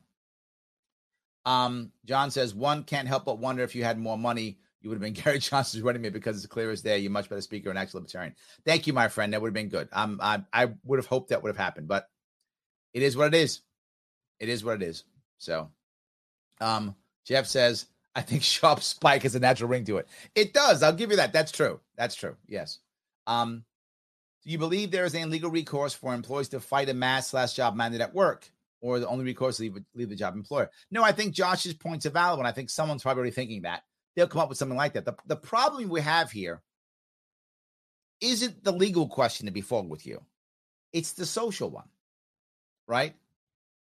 Um, John says one can't help but wonder if you had more money, you would have been *laughs* Gary Johnson's running mate because it's clear as day. You're much better speaker and actual libertarian. Thank you, my friend. That would have been good. Um, I, I would have hoped that would have happened, but it is what it is. It is what it is. So, um, Jeff says I think *laughs* Sharpe spike has a natural ring to it. It does. I'll give you that. That's true. That's true. Yes. Um, do you believe there is any legal recourse for employees to fight a mass slash job mandate at work, or the only recourse leave, leave the job employer? No, I think Josh's point's a valid one. I think someone's probably thinking that they'll come up with something like that. The, the problem we have here isn't the legal question to be forward with you; it's the social one, right?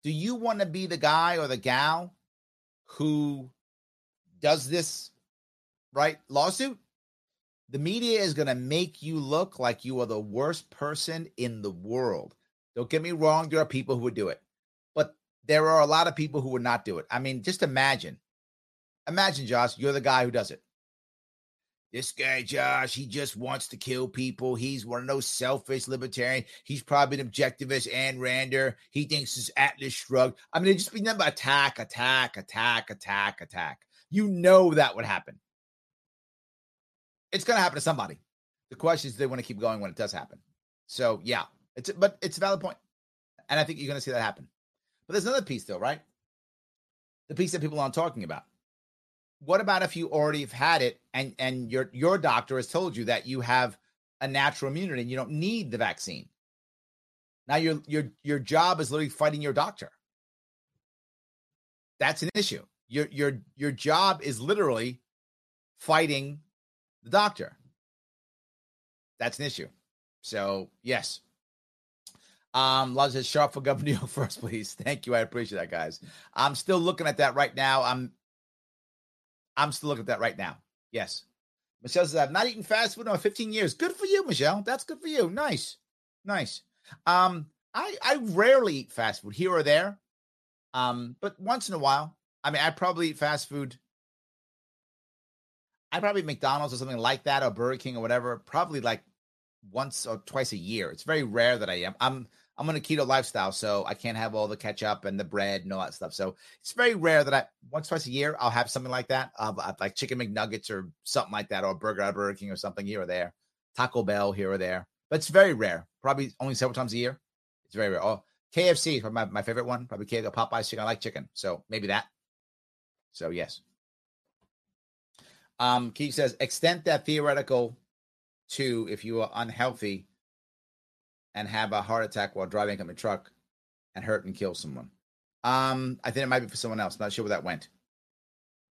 Do you want to be the guy or the gal who does this right lawsuit, the media is going to make you look like you are the worst person in the world. Don't get me wrong, there are people who would do it, there are a lot of people who would not do it. I mean, just imagine, imagine, Josh, you're the guy who does it. This guy, Josh, he just wants to kill people. He's one of those selfish libertarian. He's probably an objectivist and Rander. He thinks his Atlas shrugged. I mean, it just be nothing attack, attack, attack, attack, attack. You know that would happen. It's going to happen to somebody. The question is, they want to keep going when it does happen? So yeah, it's but it's a valid point, and I think you're going to see that happen. But there's another piece, though, right? The piece that people aren't talking about. What about if you already have had it, and and your your doctor has told you that you have a natural immunity and you don't need the vaccine? Now your your your job is literally fighting your doctor. That's an issue your your your job is literally fighting the doctor. That's an issue. So yes. Um, Lodge says Sharpe for Governor *laughs* New York first, please. Thank you. I appreciate that, guys. I'm still looking at that right now. I'm I'm still looking at that right now. Yes. Michelle says, I've not eaten fast food in 15 years. Good for you, Michelle. That's good for you. Nice. Nice. Um, I I rarely eat fast food here or there. Um, but once in a while, I mean, I probably eat fast food. I probably McDonald's or something like that, or Burger King or whatever. Probably like once or twice a year. It's very rare that I am. I'm I'm on a keto lifestyle, so I can't have all the ketchup and the bread and all that stuff. So it's very rare that I once twice a year I'll have something like that. Like chicken McNuggets or something like that, or a burger at Burger King or something here or there. Taco Bell here or there, but it's very rare. Probably only several times a year. It's very rare. Oh, KFC is my, my favorite one. Probably KFC, Popeyes chicken. I like chicken, so maybe that. So yes. Um, Keith says, extend that theoretical to if you are unhealthy and have a heart attack while driving a truck and hurt and kill someone. Um, I think it might be for someone else. I'm not sure where that went.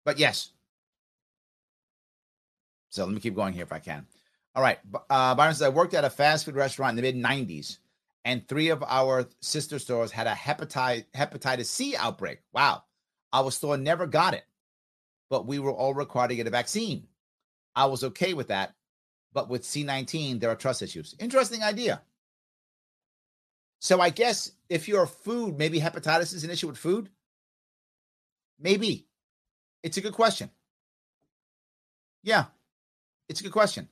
But yes. So let me keep going here if I can. All right. Uh, Byron says, I worked at a fast food restaurant in the mid 90s, and three of our sister stores had a hepatitis, hepatitis C outbreak. Wow. Our store never got it, but we were all required to get a vaccine. I was okay with that. But with C19, there are trust issues. Interesting idea. So I guess if you're food, maybe hepatitis is an issue with food. Maybe. It's a good question. Yeah. It's a good question.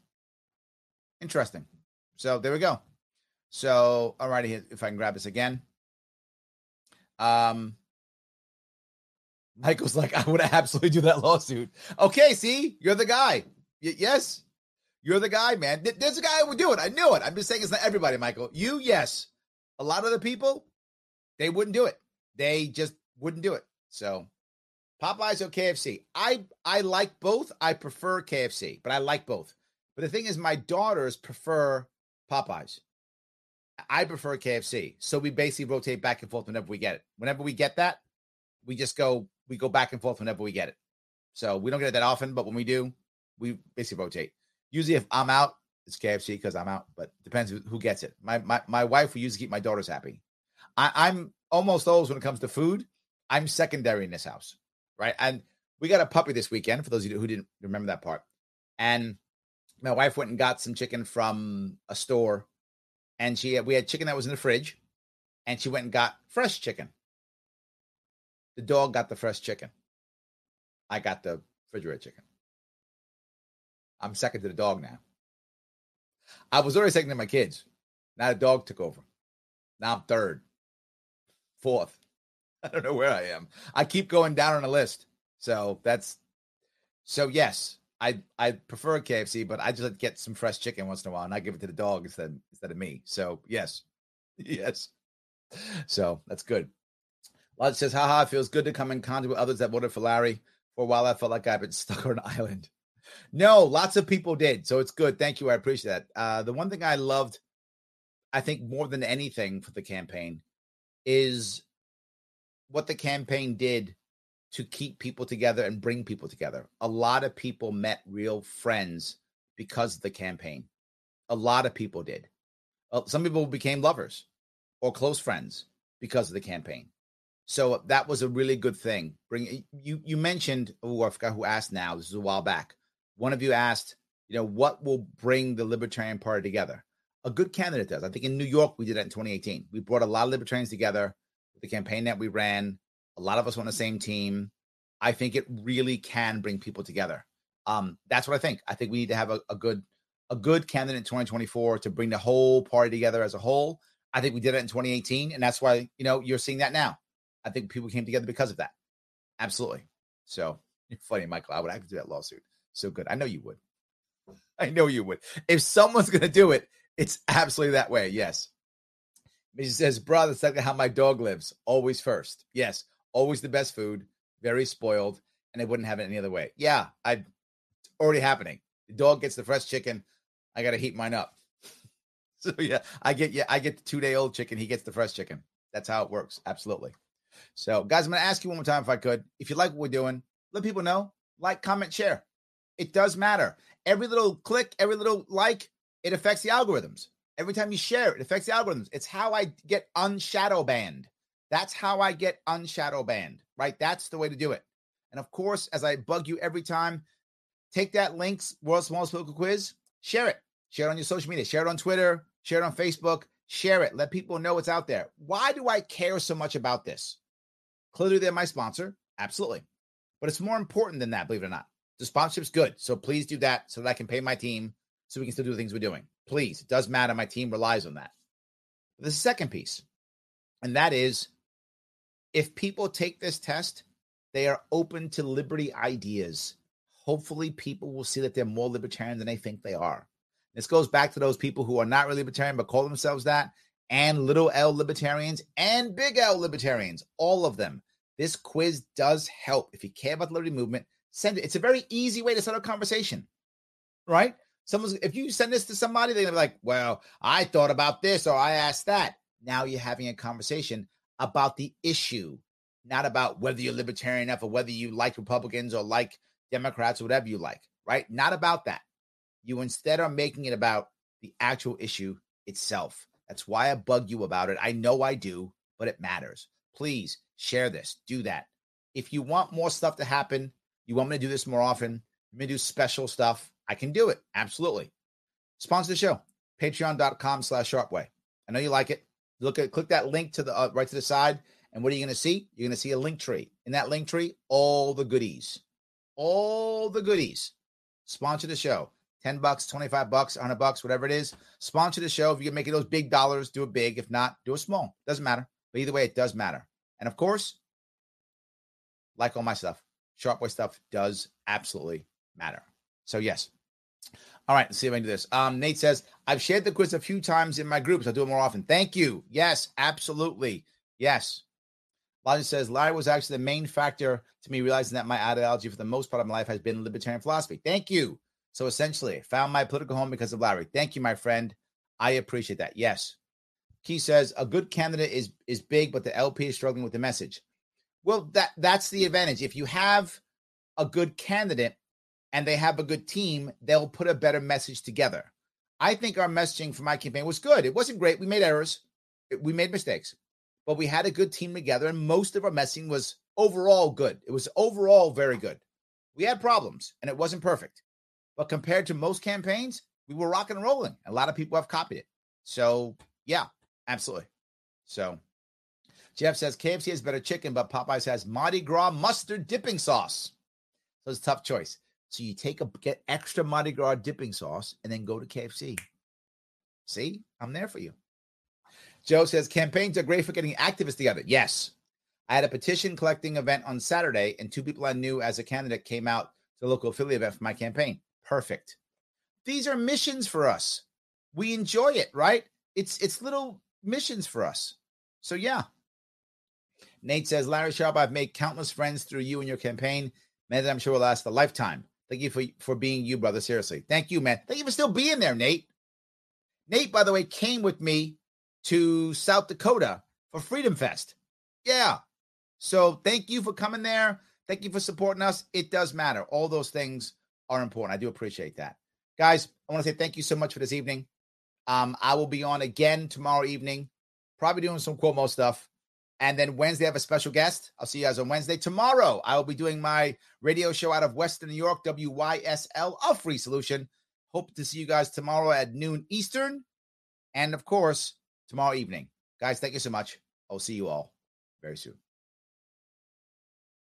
Interesting. So there we go. So, all righty, if I can grab this again. Um, Michael's like, I would absolutely do that lawsuit. Okay, see, you're the guy. Y- yes, you're the guy, man. There's a guy who would do it. I knew it. I'm just saying it's not everybody, Michael. You, yes. A lot of the people, they wouldn't do it. They just wouldn't do it. So Popeyes or KFC. I I like both. I prefer KFC, but I like both. But the thing is, my daughters prefer Popeyes. I prefer KFC. So we basically rotate back and forth whenever we get it. Whenever we get that, we just go we go back and forth whenever we get it. So we don't get it that often, but when we do, we basically rotate. Usually, if I'm out, it's KFC because I'm out, but depends who, gets it. My my my wife will usually keep my daughters happy. I, I'm almost always when it comes to food, I'm secondary in this house, right? And we got a puppy this weekend. For those of you who didn't remember that part, and my wife went and got some chicken from a store, and she we had chicken that was in the fridge, and she went and got fresh chicken. The dog got the fresh chicken. I got the refrigerated chicken. I'm second to the dog now. I was already second to my kids. Now the dog took over. Now I'm third, fourth. *laughs* I don't know where I am. I keep going down on the list. So that's so yes, I I prefer KFC, but I just like get some fresh chicken once in a while, and I give it to the dog instead instead of me. So yes, *laughs* yes. So that's good. Lodge says, haha, it feels good to come in contact with others that voted for Larry. For a while, I felt like I've been *laughs* stuck on an island. No, lots of people did. So it's good. Thank you. I appreciate that. Uh, the one thing I loved, I think, more than anything for the campaign is what the campaign did to keep people together and bring people together. A lot of people met real friends because of the campaign. A lot of people did. Uh, some people became lovers or close friends because of the campaign. So that was a really good thing. Bring you you mentioned oh, I forgot who asked now. This is a while back one of you asked, you know, what will bring the Libertarian Party together? A good candidate does. I think in New York, we did that in 2018. We brought a lot of libertarians together with the campaign that we ran. A lot of us on the same team. I think it really can bring people together. Um, that's what I think. I think we need to have a, a good a good candidate in 2024 to bring the whole party together as a whole. I think we did it in 2018, and that's why you know you're seeing that now. I think people came together because of that. Absolutely. So *laughs* funny, Michael. I would have to do that lawsuit so good. I know you would. *laughs* I know you would. If someone's going to do it, it's absolutely that way. Yes. She says, brother, that's like how my dog lives. Always first. Yes. Always the best food. Very spoiled. And they wouldn't have it any other way. Yeah. I already happening. The dog gets the fresh chicken. I got to heat mine up. *laughs* so yeah, I get, yeah, I get the two day old chicken. He gets the fresh chicken. That's how it works. Absolutely. So guys, I'm going to ask you one more time if I could, if you like what we're doing, let people know, like, comment, share. It does matter. Every little click, every little like, it affects the algorithms. Every time you share it, affects the algorithms. It's how I get unshadow banned. That's how I get unshadow banned, right? That's the way to do it. And of course, as I bug you every time, take that links, World's Smallest Political Quiz, share it. Share it on your social media, share it on Twitter, share it on Facebook, share it. Let people know it's out there. Why do I care so much about this? Clearly, they're my sponsor. Absolutely. But it's more important than that, believe it or not. The sponsorship's good. So please do that so that I can pay my team so we can still do the things we're doing. Please. It does matter. My team relies on that. The second piece, and that is if people take this test, they are open to liberty ideas. Hopefully, people will see that they're more libertarian than they think they are. This goes back to those people who are not really libertarian but call themselves that, and little L libertarians and big L libertarians, all of them. This quiz does help. If you care about the liberty movement, Send it. It's a very easy way to start a conversation, right? Someone's if you send this to somebody, they're gonna be like, "Well, I thought about this or I asked that." Now you're having a conversation about the issue, not about whether you're libertarian enough or whether you like Republicans or like Democrats or whatever you like, right? Not about that. You instead are making it about the actual issue itself. That's why I bug you about it. I know I do, but it matters. Please share this, do that. If you want more stuff to happen, you want me to do this more often, you to do special stuff, I can do it. Absolutely. Sponsor the show, patreon.com slash sharpeway. I know you like it. Look at click that link to the uh, right to the side. And what are you going to see? You're going to see a link tree. In that link tree, all the goodies. All the goodies. Sponsor the show. 10 bucks, 25 bucks, 100 bucks, whatever it is. Sponsor the show. If you can make it those big dollars, do it big. If not, do it small. Doesn't matter. But either way, it does matter. And of course, like all my stuff, Sharpe Way stuff does absolutely matter. So, yes. All right, let's see if I can do this. Um, Nate says, I've shared the quiz a few times in my groups. I'll do it more often. Thank you. Yes, absolutely. Yes. Lodge says, Larry was actually the main factor to me realizing that my ideology for the most part of my life has been libertarian philosophy. Thank you. So essentially, found my political home because of Larry. Thank you, my friend. I appreciate that. Yes. Key says a good candidate is is big, but the LP is struggling with the message. Well, that that's the advantage. If you have a good candidate and they have a good team, they'll put a better message together. I think our messaging for my campaign was good. It wasn't great. We made errors. We made mistakes. But we had a good team together and most of our messaging was overall good. It was overall very good. We had problems and it wasn't perfect. But compared to most campaigns, we were rocking and rolling. A lot of people have copied it. So, yeah, absolutely. So, Jeff says KFC has better chicken, but Popeyes has Mardi Gras mustard dipping sauce. So it's a tough choice. So you take a get extra Mardi Gras dipping sauce and then go to KFC. See, I'm there for you. Joe says campaigns are great for getting activists together. Yes. I had a petition collecting event on Saturday, and two people I knew as a candidate came out to the local affiliate event for my campaign perfect. These are missions for us. We enjoy it, right? It's it's little missions for us. So yeah. Nate says, Larry Sharpe, I've made countless friends through you and your campaign. Man, that I'm sure will last a lifetime. Thank you for, for being you, brother. Seriously. Thank you, man. Thank you for still being there, Nate. Nate, by the way, came with me to South Dakota for Freedom Fest. Yeah. So thank you for coming there. Thank you for supporting us. It does matter. All those things are important. I do appreciate that. Guys, I want to say thank you so much for this evening. Um, I will be on again tomorrow evening, probably doing some Cuomo stuff. And then Wednesday, I have a special guest. I'll see you guys on Wednesday. Tomorrow, I will be doing my radio show out of Western New York, WYSL, a free solution. Hope to see you guys tomorrow at noon Eastern. And of course, tomorrow evening. Guys, thank you so much. I'll see you all very soon.